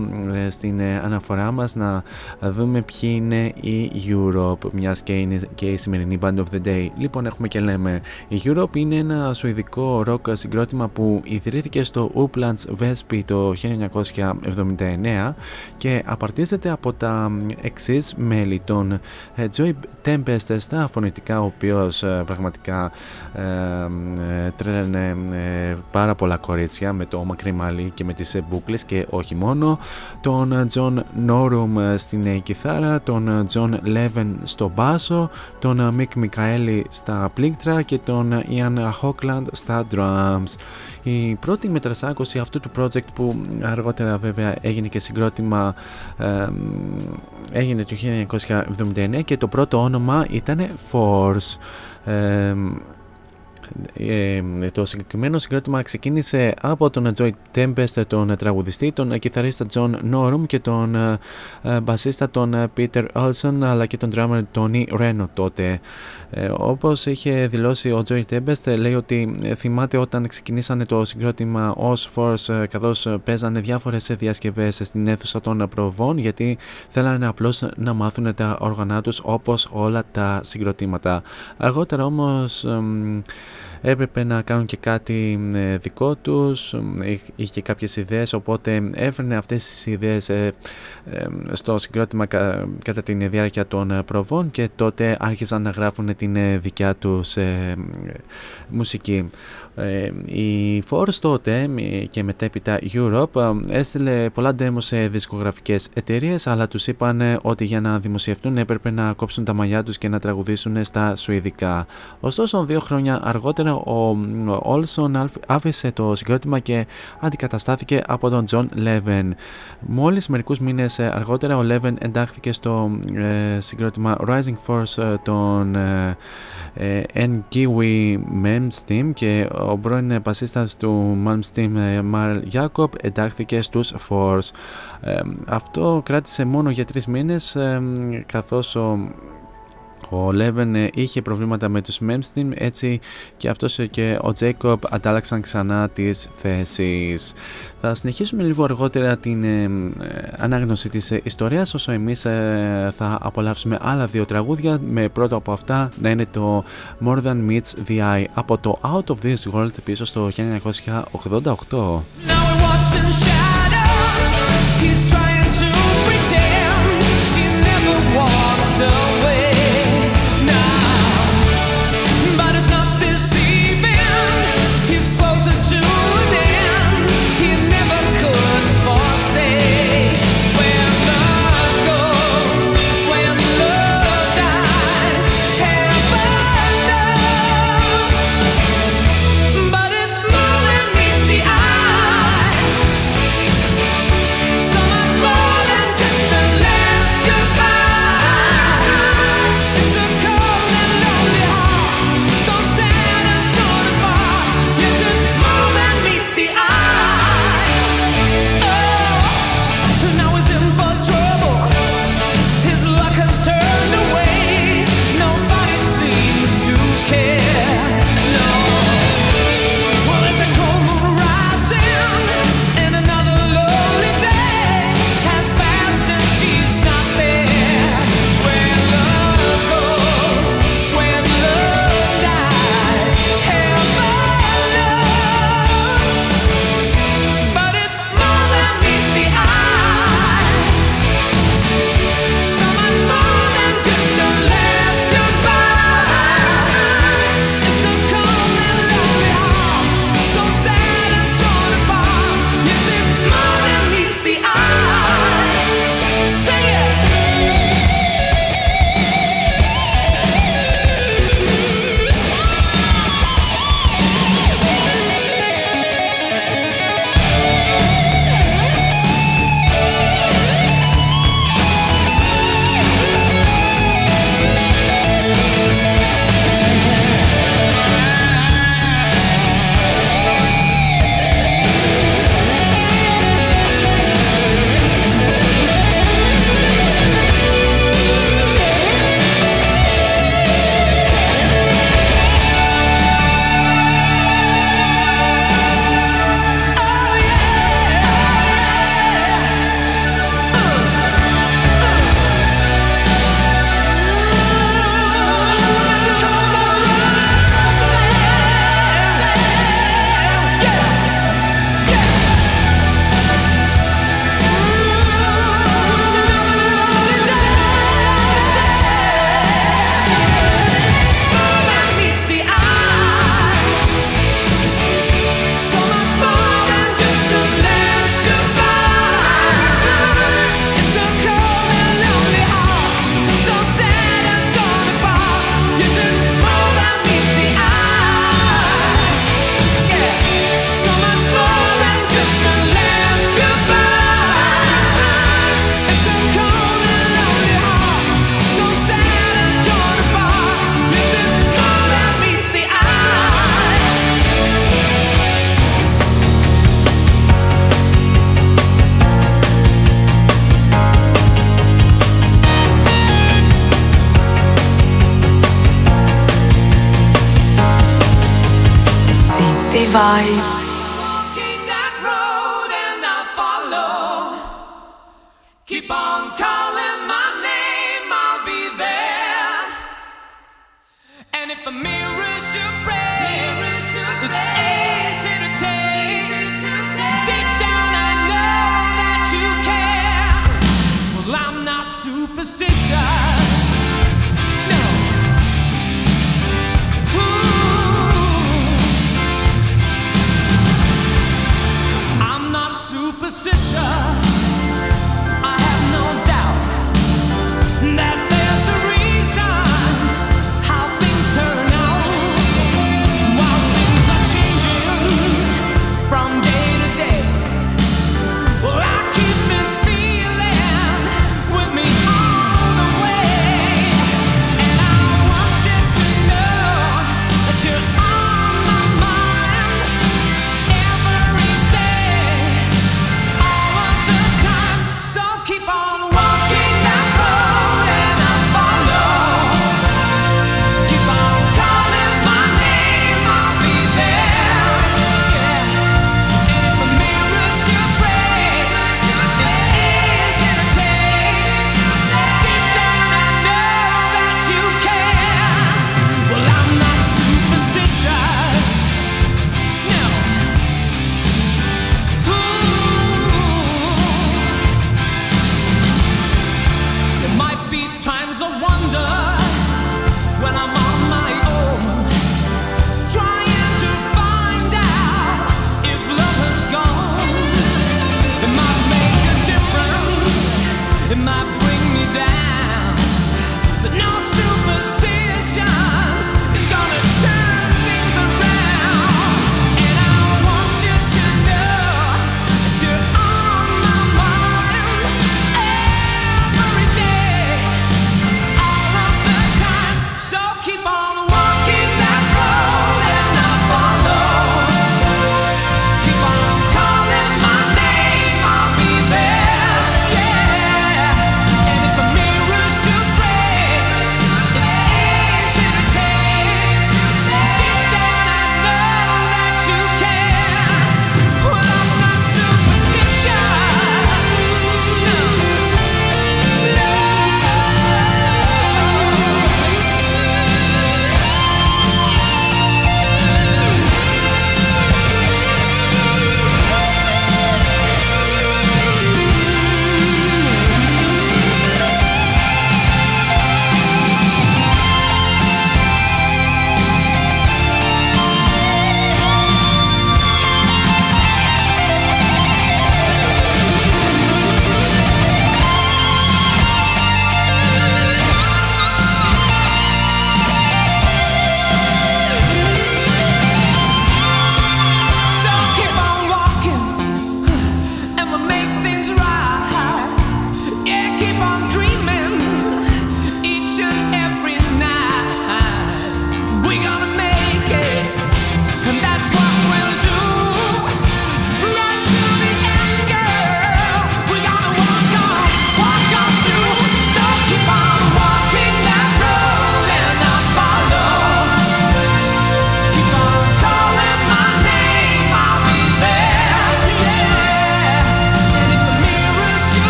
στην ε, αναφορά μας να δούμε ποιοι είναι η Europe, μιας και είναι και η σημερινή Band of the Day. Λοιπόν, έχουμε και λέμε. Η Europe είναι ένα σουηδικό ροκ συγκρότημα που ιδρύθηκε στο Uplands Vespi το 1979 και απαρτίζεται από τα εξής μέλη των Joy Tempest στα φωνητικά ο οποίος πραγματικά τρέλαινε πάρα πολλά κορίτσια με το μακρύ μαλλί και με τις μπουκλες και όχι μόνο. Τον John Norum στην κιθάρα τον John Leven στο μπάσο τον Mick Μικαέλη στα πλήκτρα και τον Ian Hockland στα drums η πρώτη μετρασάκωση αυτού του project που αργότερα βέβαια έγινε και συγκρότημα ε, έγινε το 1979 και το πρώτο όνομα ήταν Force. Ε, ε, το συγκεκριμένο συγκρότημα ξεκίνησε από τον Joy Tempest, τον τραγουδιστή, τον κιθαρίστα John Norum και τον ε, μπασίστα τον Peter Olson αλλά και τον drummer Tony Reno τότε. Ε, όπως είχε δηλώσει ο Joy Tempest λέει ότι θυμάται όταν ξεκινήσανε το συγκρότημα ως Force καθώς παίζανε διάφορες διασκευές στην αίθουσα των προβών γιατί θέλανε απλώς να μάθουν τα όργανα τους όπως όλα τα συγκροτήματα. Αργότερα όμως έπρεπε να κάνουν και κάτι ε, δικό τους, είχε και κάποιες ιδέες οπότε έφερνε αυτές τις ιδέες ε, ε, στο συγκρότημα κατά τη διάρκεια των προβών και τότε άρχισαν να γράφουν την δικιά τους μουσική. Ε, η Force τότε και μετέπειτα Europe έστειλε πολλά demo σε δισκογραφικές εταιρείες αλλά τους είπαν ότι για να δημοσιευτούν έπρεπε να κόψουν τα μαλλιά τους και να τραγουδήσουν στα σουηδικά. Ωστόσο δύο χρόνια αργότερα ο Olson άφησε το συγκρότημα και αντικαταστάθηκε από τον John Leven. Μόλις μερικούς μήνες αργότερα ο Leven εντάχθηκε στο ε, συγκρότημα Rising Force ε, των ε, Enkiwi Memsteam και ο πρώην πασίστας του Malmsteen Μαρλ Jacob εντάχθηκε στους Force. αυτό κράτησε μόνο για τρεις μήνες καθώς ο ο Λέβεν είχε προβλήματα με τους Memsteam έτσι και αυτός και ο Jacob αντάλλαξαν ξανά τις θέσεις. Θα συνεχίσουμε λίγο αργότερα την ε, ανάγνωση της ιστορίας όσο εμείς θα απολαύσουμε άλλα δύο τραγούδια με πρώτο από αυτά να είναι το More Than Meets the Eye από το Out of This World πίσω στο 1988.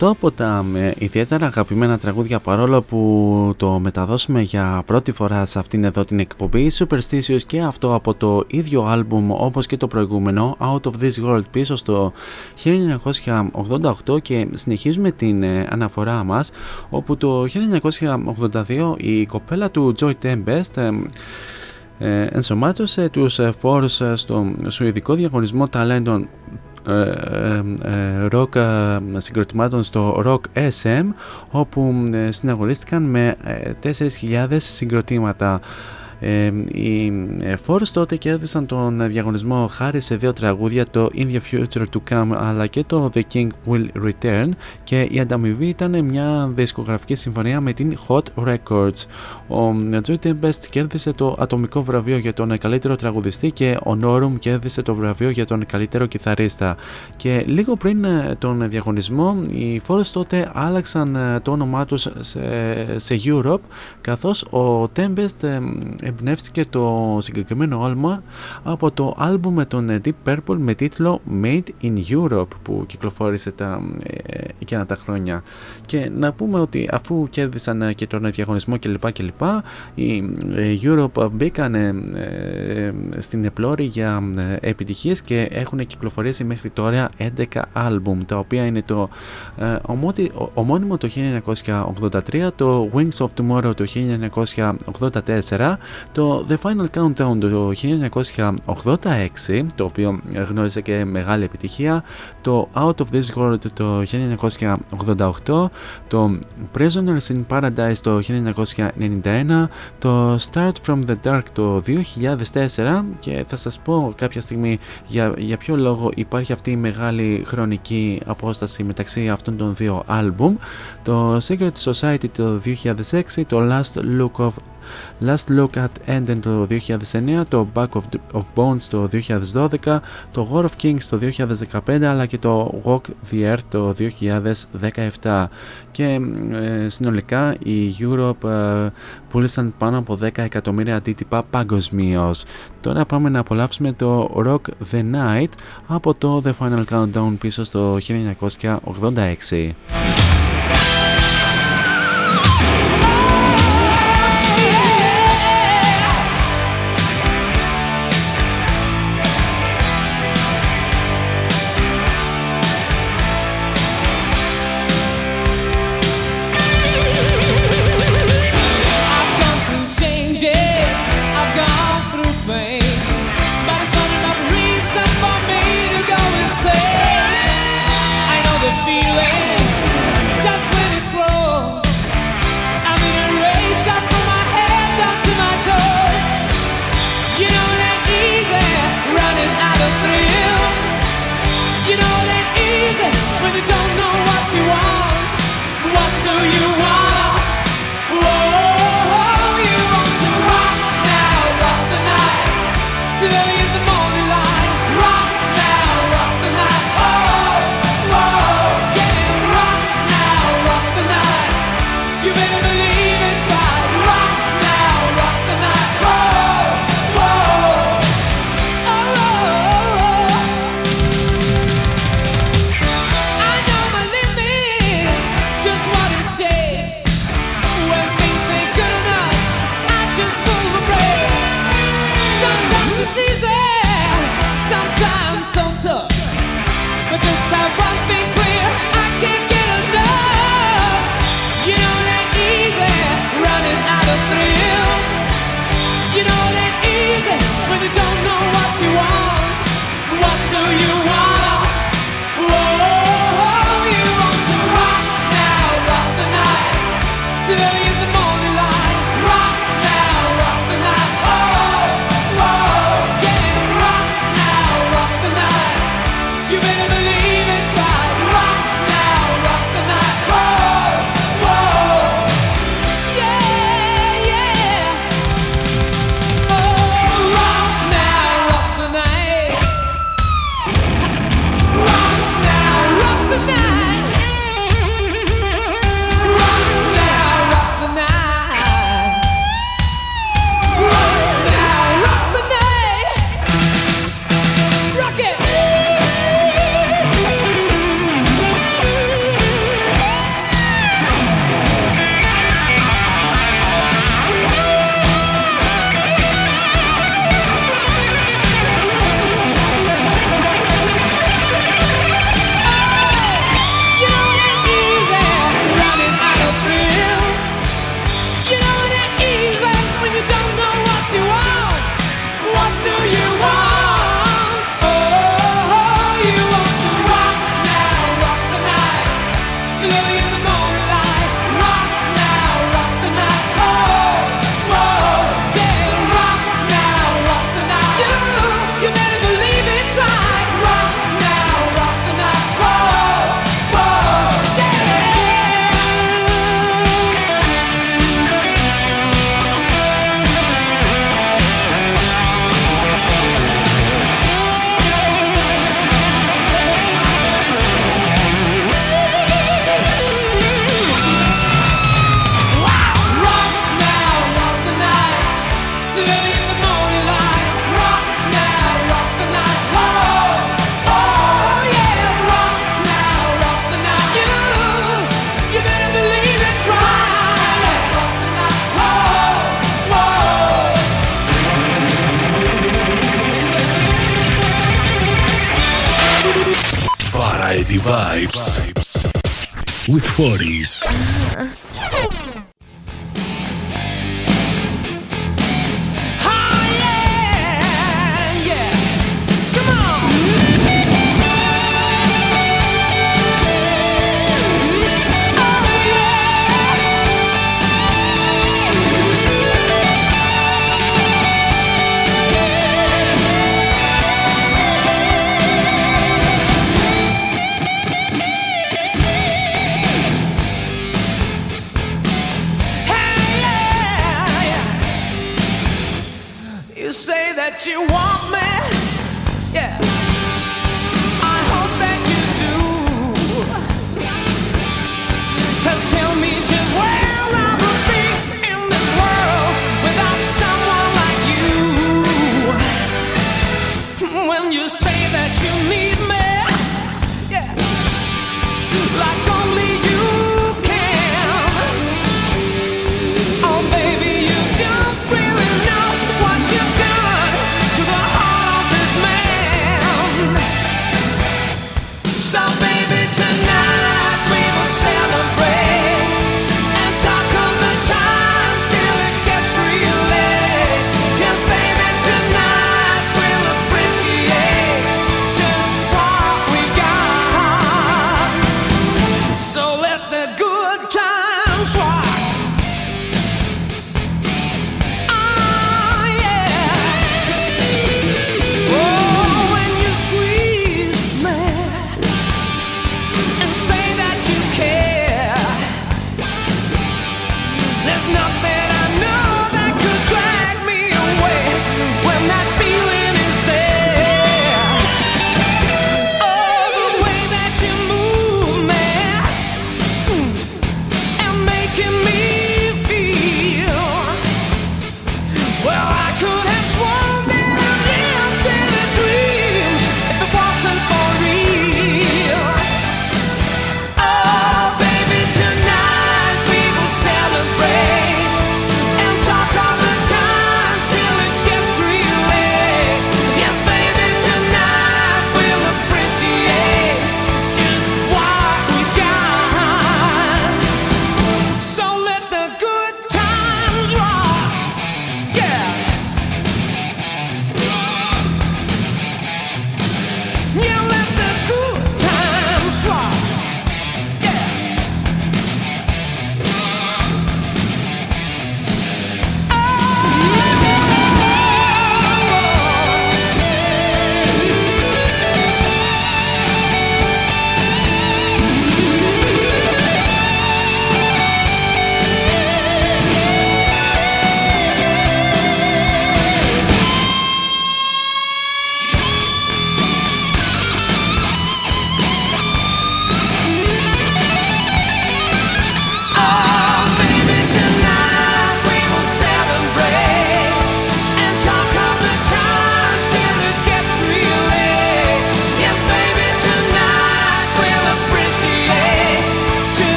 Αυτό από τα ε, ιδιαίτερα αγαπημένα τραγούδια παρόλο που το μεταδώσουμε για πρώτη φορά σε αυτήν εδώ την εκπομπή Superstitious και αυτό από το ίδιο άλμπουμ όπως και το προηγούμενο Out of This World πίσω στο 1988 και συνεχίζουμε την ε, αναφορά μας όπου το 1982 η κοπέλα του Joy Tempest ε, ενσωμάτωσε τους Force στο Σουηδικό Διαγωνισμό Ταλέντων rock συγκροτημάτων στο Rock SM όπου συναγωνίστηκαν με 4.000 συγκροτήματα. Ε, οι Force τότε κέρδισαν τον διαγωνισμό χάρη σε δύο τραγούδια, το In the Future to Come αλλά και το The King Will Return και η ανταμοιβή ήταν μια δισκογραφική συμφωνία με την Hot Records. Ο Joy Tempest κέρδισε το ατομικό βραβείο για τον καλύτερο τραγουδιστή και ο Norum κέρδισε το βραβείο για τον καλύτερο κιθαρίστα. Και λίγο πριν τον διαγωνισμό, οι Force τότε άλλαξαν το όνομά τους σε, σε Europe καθώς ο Tempest εμπνεύστηκε το συγκεκριμένο άλμα από το άλμπουμ με τον Deep Purple με τίτλο Made in Europe που κυκλοφόρησε τα, ε, εκείνα τα χρόνια. Και να πούμε ότι αφού κέρδισαν και τον διαγωνισμό κλπ κλπ οι ε, Europe μπήκαν ε, στην επλώρη για ε, επιτυχίες και έχουν κυκλοφορήσει μέχρι τώρα 11 άλμπουμ τα οποία είναι το ε, ομόνιμο το 1983 το Wings of Tomorrow το 1984 το The Final Countdown το 1986, το οποίο γνώρισε και μεγάλη επιτυχία, το Out of This World το 1988, το Prisoners in Paradise το 1991, το Start from the Dark το 2004 και θα σας πω κάποια στιγμή για, για ποιο λόγο υπάρχει αυτή η μεγάλη χρονική απόσταση μεταξύ αυτών των δύο άλμπουμ, το Secret Society το 2006, το Last Look of Last Look at Eden το 2009, το Back of, of Bones το 2012, το War of Kings το 2015 αλλά και το Walk the Earth το 2017 και ε, συνολικά οι Europe ε, πούλησαν πάνω από 10 εκατομμύρια αντίτυπα παγκοσμίως. Τώρα πάμε να απολαύσουμε το Rock the Night από το The Final Countdown πίσω στο 1986.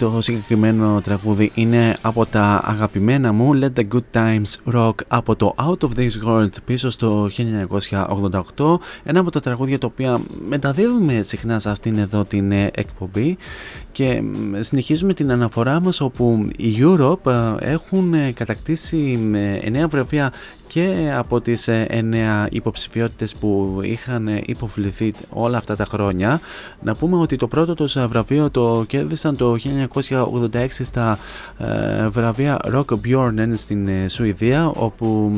Το συγκεκριμένο τραγούδι είναι από τα αγαπημένα μου Let the Good Times Rock από το Out of This World πίσω στο 1988 ένα από τα τραγούδια τα οποία μεταδίδουμε συχνά σε αυτήν εδώ την ε, εκπομπή και συνεχίζουμε την αναφορά μας όπου οι Europe ε, έχουν ε, κατακτήσει 9 βραβεία και από τις 9 ε, υποψηφιότητες που είχαν υποβληθεί όλα αυτά τα χρόνια. Να πούμε ότι το πρώτο τους βραβείο το κέρδισαν το 1986 στα βραβεία Rock Bjornen στην Σουηδία όπου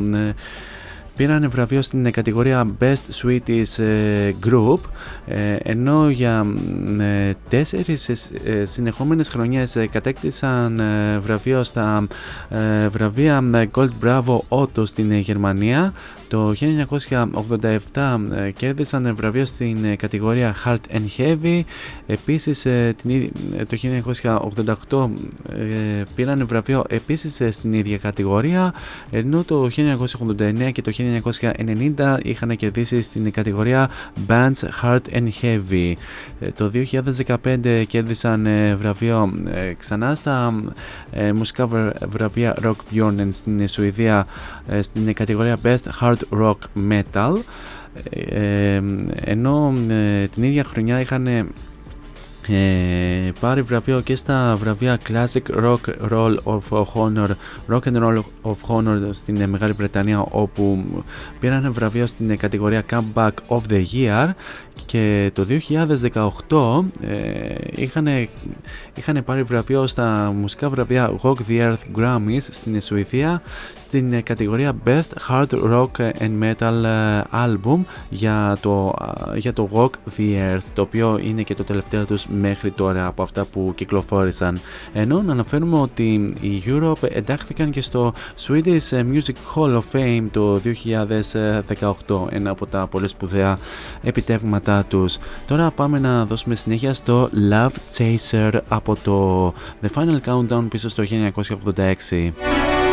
πήραν βραβείο στην κατηγορία Best Sweeties Group ενώ για τέσσερις συνεχόμενες χρονιές κατέκτησαν βραβείο στα βραβεία Gold Bravo Otto στην Γερμανία το 1987 κέρδισαν βραβείο στην κατηγορία Hard and Heavy επίσης το 1988 πήραν βραβείο επίσης στην ίδια κατηγορία ενώ το 1989 και το 1990 είχαν κερδίσει στην κατηγορία Bands Hard and Heavy. Ε, το 2015 κέρδισαν ε, βραβείο ε, ξανά στα μουσικά βραβεία Rock Bjorn στην Σουηδία στην κατηγορία Best Hard Rock Metal. Ενώ την ίδια χρονιά είχαν ε, πάρει βραβείο και στα βραβεία Classic Rock Roll of Honor Rock and Roll of Honor στην Μεγάλη Βρετανία όπου πήραν βραβείο στην κατηγορία Comeback of the Year και το 2018 ε, είχαν, είχαν πάρει βραβείο στα μουσικά βραβεία Rock the Earth Grammys στην Σουηδία στην κατηγορία Best Hard Rock and Metal ε, Album για το, για το Rock the Earth το οποίο είναι και το τελευταίο τους μέχρι τώρα από αυτά που κυκλοφόρησαν. Ενώ να αναφέρουμε ότι οι Europe εντάχθηκαν και στο Swedish Music Hall of Fame το 2018 ένα από τα πολύ σπουδαία επιτεύγματα τους. Τώρα πάμε να δώσουμε συνέχεια στο Love Chaser από το The Final Countdown πίσω στο 1986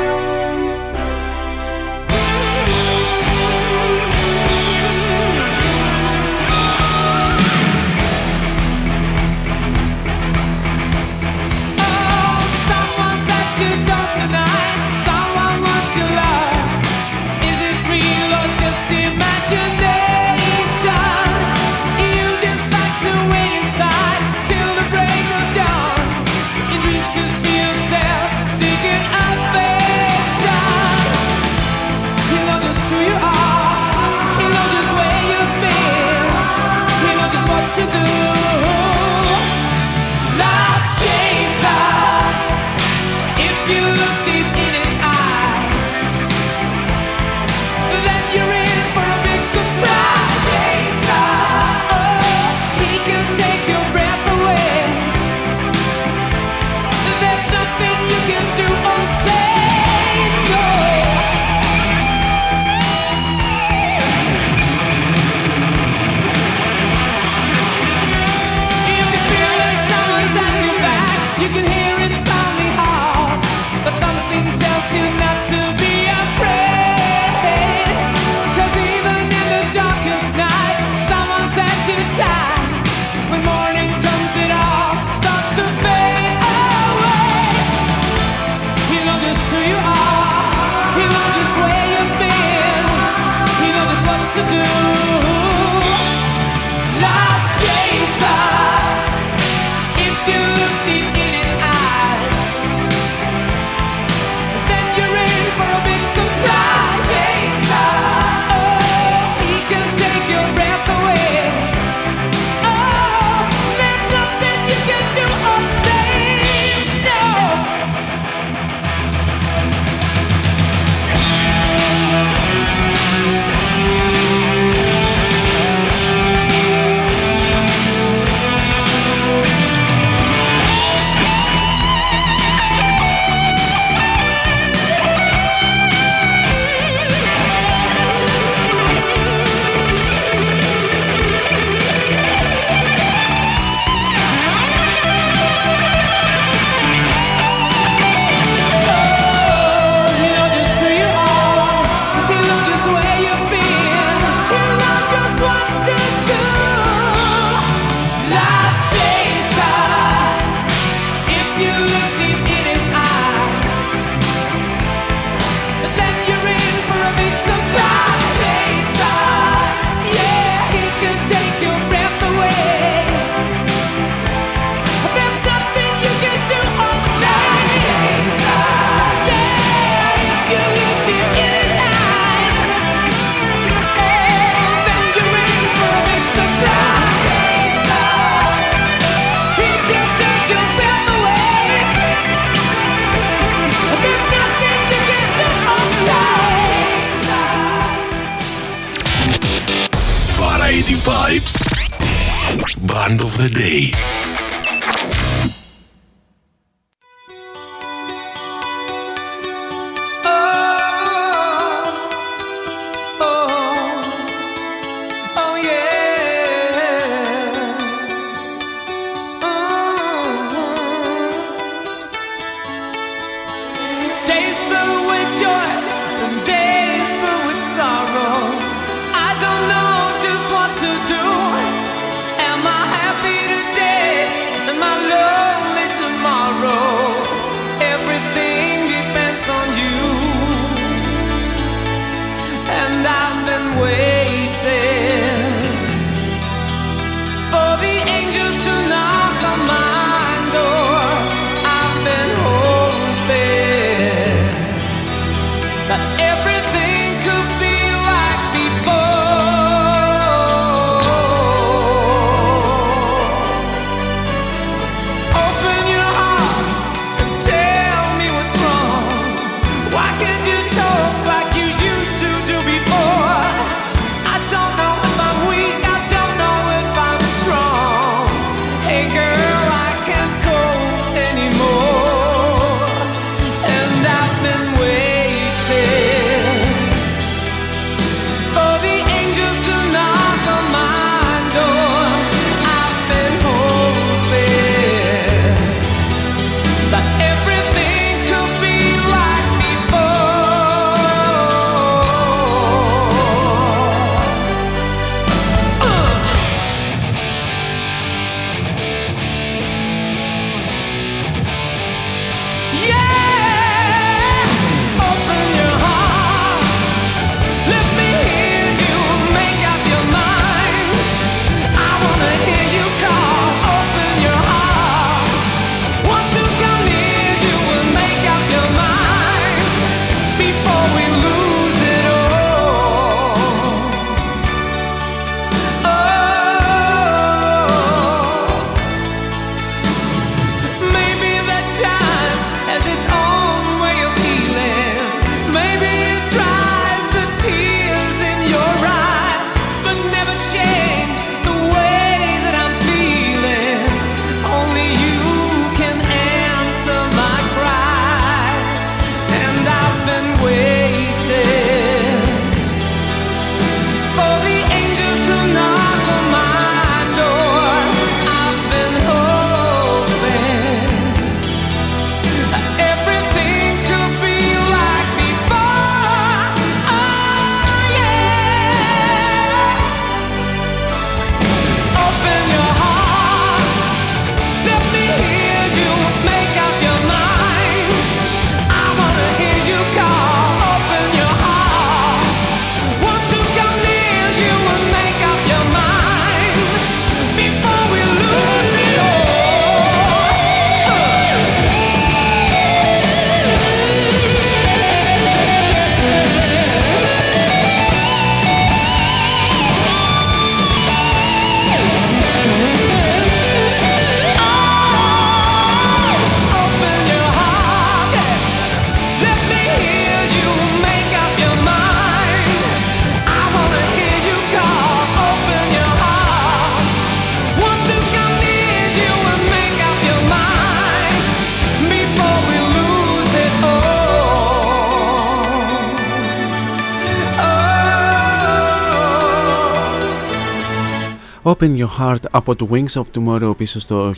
Open Your Heart από το Wings of Tomorrow πίσω στο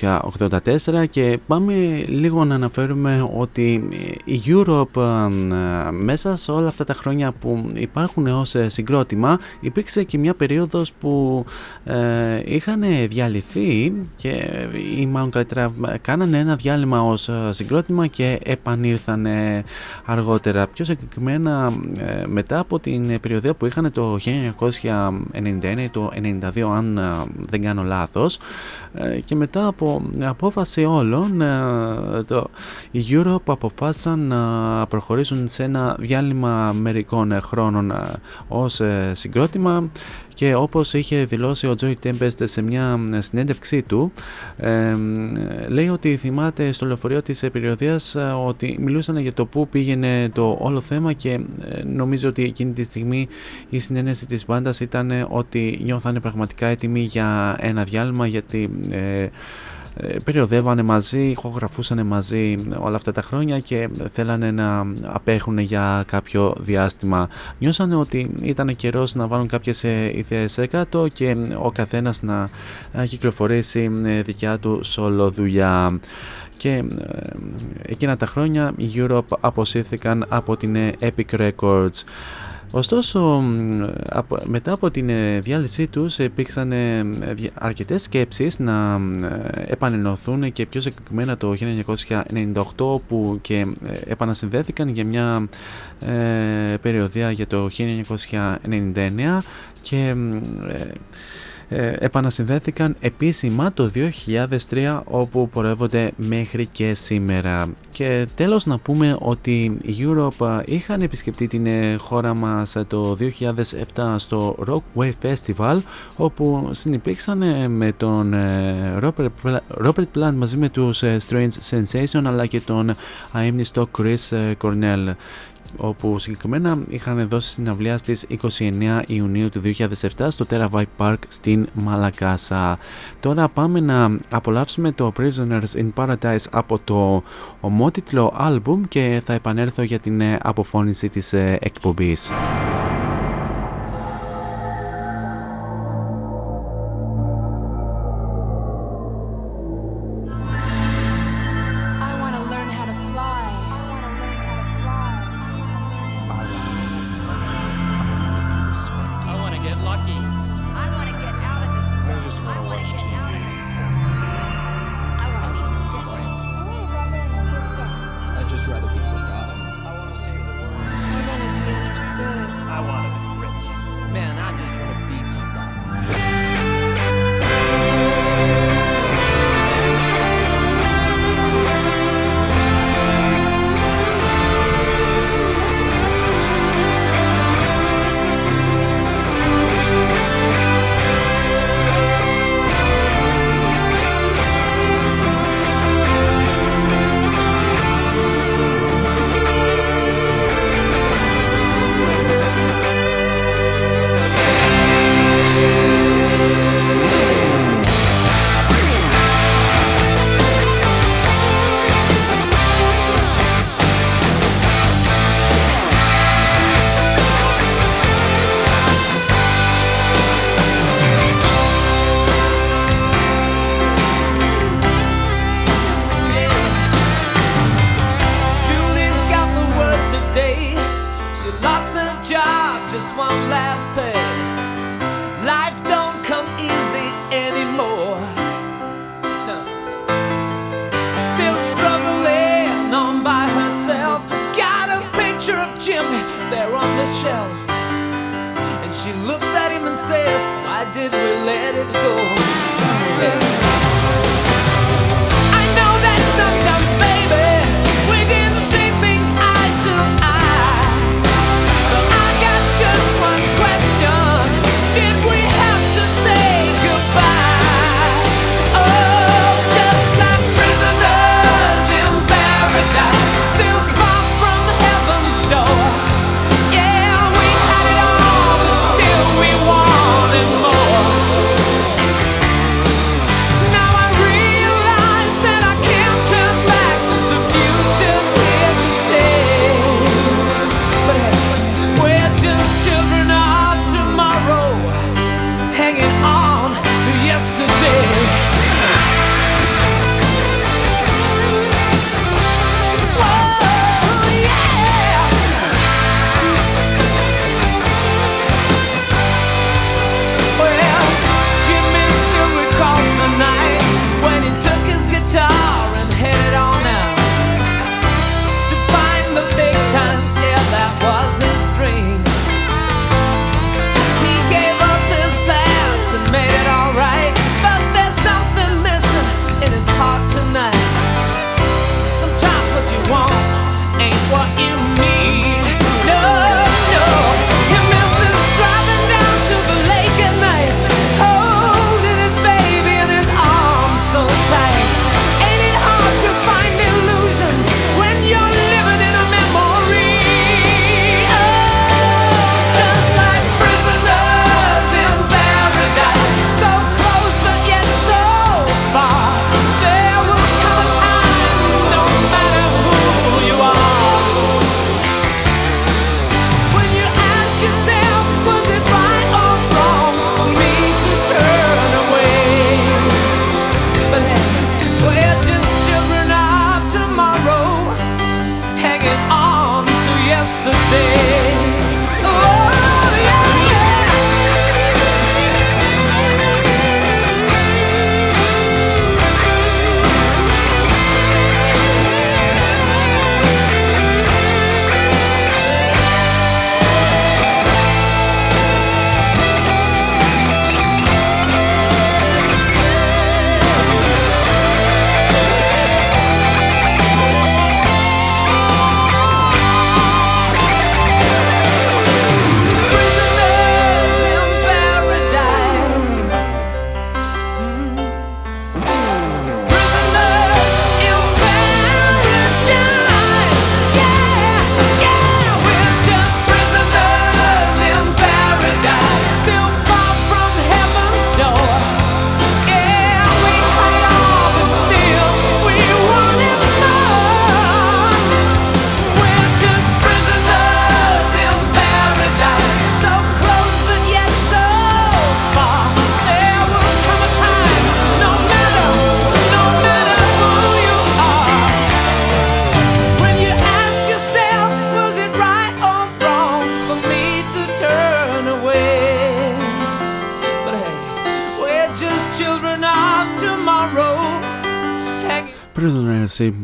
1984 και πάμε λίγο να αναφέρουμε ότι η Europe ε, μέσα σε όλα αυτά τα χρόνια που υπάρχουν ως συγκρότημα υπήρξε και μια περίοδος που ε, είχαν διαλυθεί και ή μάλλον καλύτερα κάνανε ένα διάλειμμα ως συγκρότημα και επανήλθαν αργότερα. Πιο συγκεκριμένα ε, μετά από την περίοδο που είχαν το 1991 ή το 1992 αν δεν κάνω λάθος. Ε, και μετά από απόφαση όλων ε, το, οι Europe αποφάσισαν να προχωρήσουν σε ένα διάλειμμα μερικών χρόνων ως συγκρότημα και όπως είχε δηλώσει ο Joey Tempest σε μια συνέντευξή του λέει ότι θυμάται στο λεωφορείο της περιοδίας ότι μιλούσαν για το πού πήγαινε το όλο θέμα και νομίζω ότι εκείνη τη στιγμή η συνένεση της μπάντας ήταν ότι νιώθανε πραγματικά έτοιμοι για ένα διάλειμμα γιατί ε, περιοδεύανε μαζί, ηχογραφούσαν μαζί όλα αυτά τα χρόνια και θέλανε να απέχουν για κάποιο διάστημα. Νιώσανε ότι ήταν καιρός να βάλουν κάποιες ε, ιδέες κάτω και ο καθένας να κυκλοφορήσει ε, δικιά του solo δουλειά και εκείνα τα χρόνια οι Europe αποσύρθηκαν από την Epic Records. Ωστόσο, μετά από την ε, διάλυσή τους υπήρξαν ε, αρκετές σκέψεις να ε, επανενωθούν και πιο συγκεκριμένα το 1998 που και επανασυνδέθηκαν για μια περιοδία για το 1999 και ε, επανασυνδέθηκαν επίσημα το 2003 όπου πορεύονται μέχρι και σήμερα. Και τέλος να πούμε ότι η Europe είχαν επισκεφτεί την ε, χώρα μας το 2007 στο Rockway Festival όπου συνυπήρξαν ε, με τον Robert, Robert Plant μαζί με τους Strange Sensation αλλά και τον αείμνηστο Chris Cornell όπου συγκεκριμένα είχαν δώσει συναυλία στις 29 Ιουνίου του 2007 στο Terabyte Park στην Μαλακάσα. Τώρα πάμε να απολαύσουμε το Prisoners in Paradise από το ομότιτλο άλμπουμ και θα επανέλθω για την ε, αποφώνηση της ε, εκπομπής.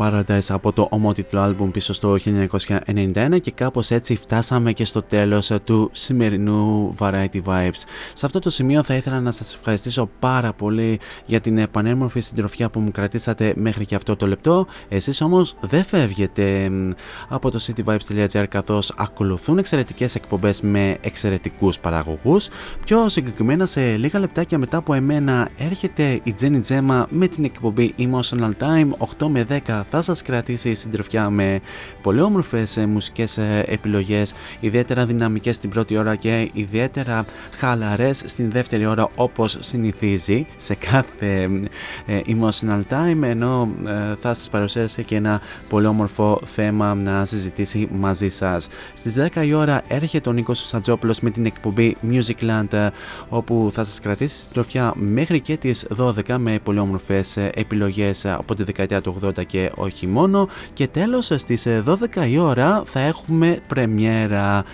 Paradise από το ομότιτλο άλμπουμ πίσω στο 1991 και κάπως έτσι φτάσαμε και στο τέλος του σημερινού Variety Vibes. Σε αυτό το σημείο θα ήθελα να σας ευχαριστήσω πάρα πολύ για την πανέμορφη συντροφιά που μου κρατήσατε μέχρι και αυτό το λεπτό. Εσείς όμως δεν φεύγετε από το cityvibes.gr καθώς ακολουθούν εξαιρετικές εκπομπές με εξαιρετικούς παραγωγούς. Πιο συγκεκριμένα σε λίγα λεπτάκια μετά από εμένα έρχεται η Jenny Gemma με την εκπομπή Emotional Time 8 με 10 θα σας κρατήσει συντροφιά με πολύ όμορφες ε, μουσικές ε, επιλογές ιδιαίτερα δυναμικές στην πρώτη ώρα και ιδιαίτερα χαλαρές στην δεύτερη ώρα όπως συνηθίζει σε κάθε ε, Emotional Time ενώ θα σας παρουσιάσει και ένα πολύ όμορφο θέμα να συζητήσει μαζί σας. Στις 10 η ώρα έρχεται ο Νίκος Σαντζόπουλος με την εκπομπή Musicland όπου θα σας κρατήσει συντροφιά μέχρι και τις 12 με πολύ όμορφες επιλογές από τη δεκαετία του 80 και όχι μόνο. Και τέλος στις 12 ε, η ώρα θα έχουμε πρεμιέρα.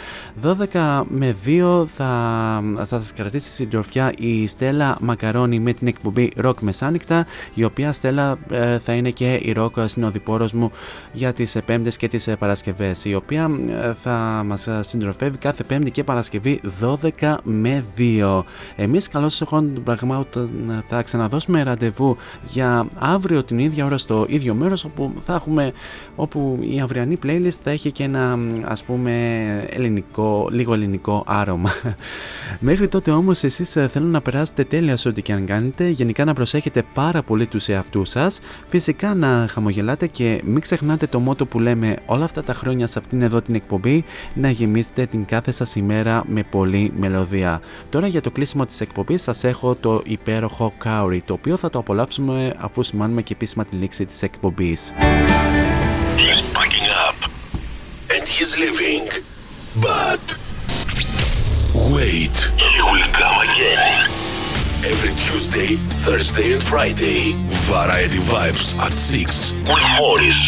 12 με 2 θα, θα σας κρατήσει συντροφιά η Στέλλα Μακαρόνη με την εκπομπή Rock Μεσάνυχτα η οποία Στέλλα ε, θα είναι και η rock συνοδοιπόρος μου για τις Πέμπτες και τις Παρασκευές η οποία ε, θα μας συντροφεύει κάθε Πέμπτη και Παρασκευή 12 με 2. Εμείς καλώς εγώ πραγμάτων θα ξαναδώσουμε ραντεβού για αύριο την ίδια ώρα στο ίδιο μέρος όπου θα έχουμε όπου η αυριανή playlist θα έχει και ένα ας πούμε ελληνικό, λίγο ελληνικό άρωμα. Μέχρι τότε όμως εσείς ε, θέλω να περάσετε τέλεια σε ό,τι και αν κάνετε, γενικά να προσέχετε πάρα πολύ τους εαυτούς σας, φυσικά να χαμογελάτε και μην ξεχνάτε το μότο που λέμε όλα αυτά τα χρόνια σε αυτήν εδώ την εκπομπή να γεμίσετε την κάθε σας ημέρα με πολλή μελωδία. Τώρα για το κλείσιμο της εκπομπής σας έχω το υπέροχο Kauri το οποίο θα το απολαύσουμε αφού σημάνουμε και επίσημα τη λήξη της εκπομπής. He's packing up and he's leaving. But wait. He will come again. Every Tuesday, Thursday and Friday. Variety Vibes at 6 with Morris.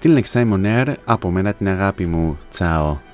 Till next time on air, από μένα την αγάπη μου. Ciao.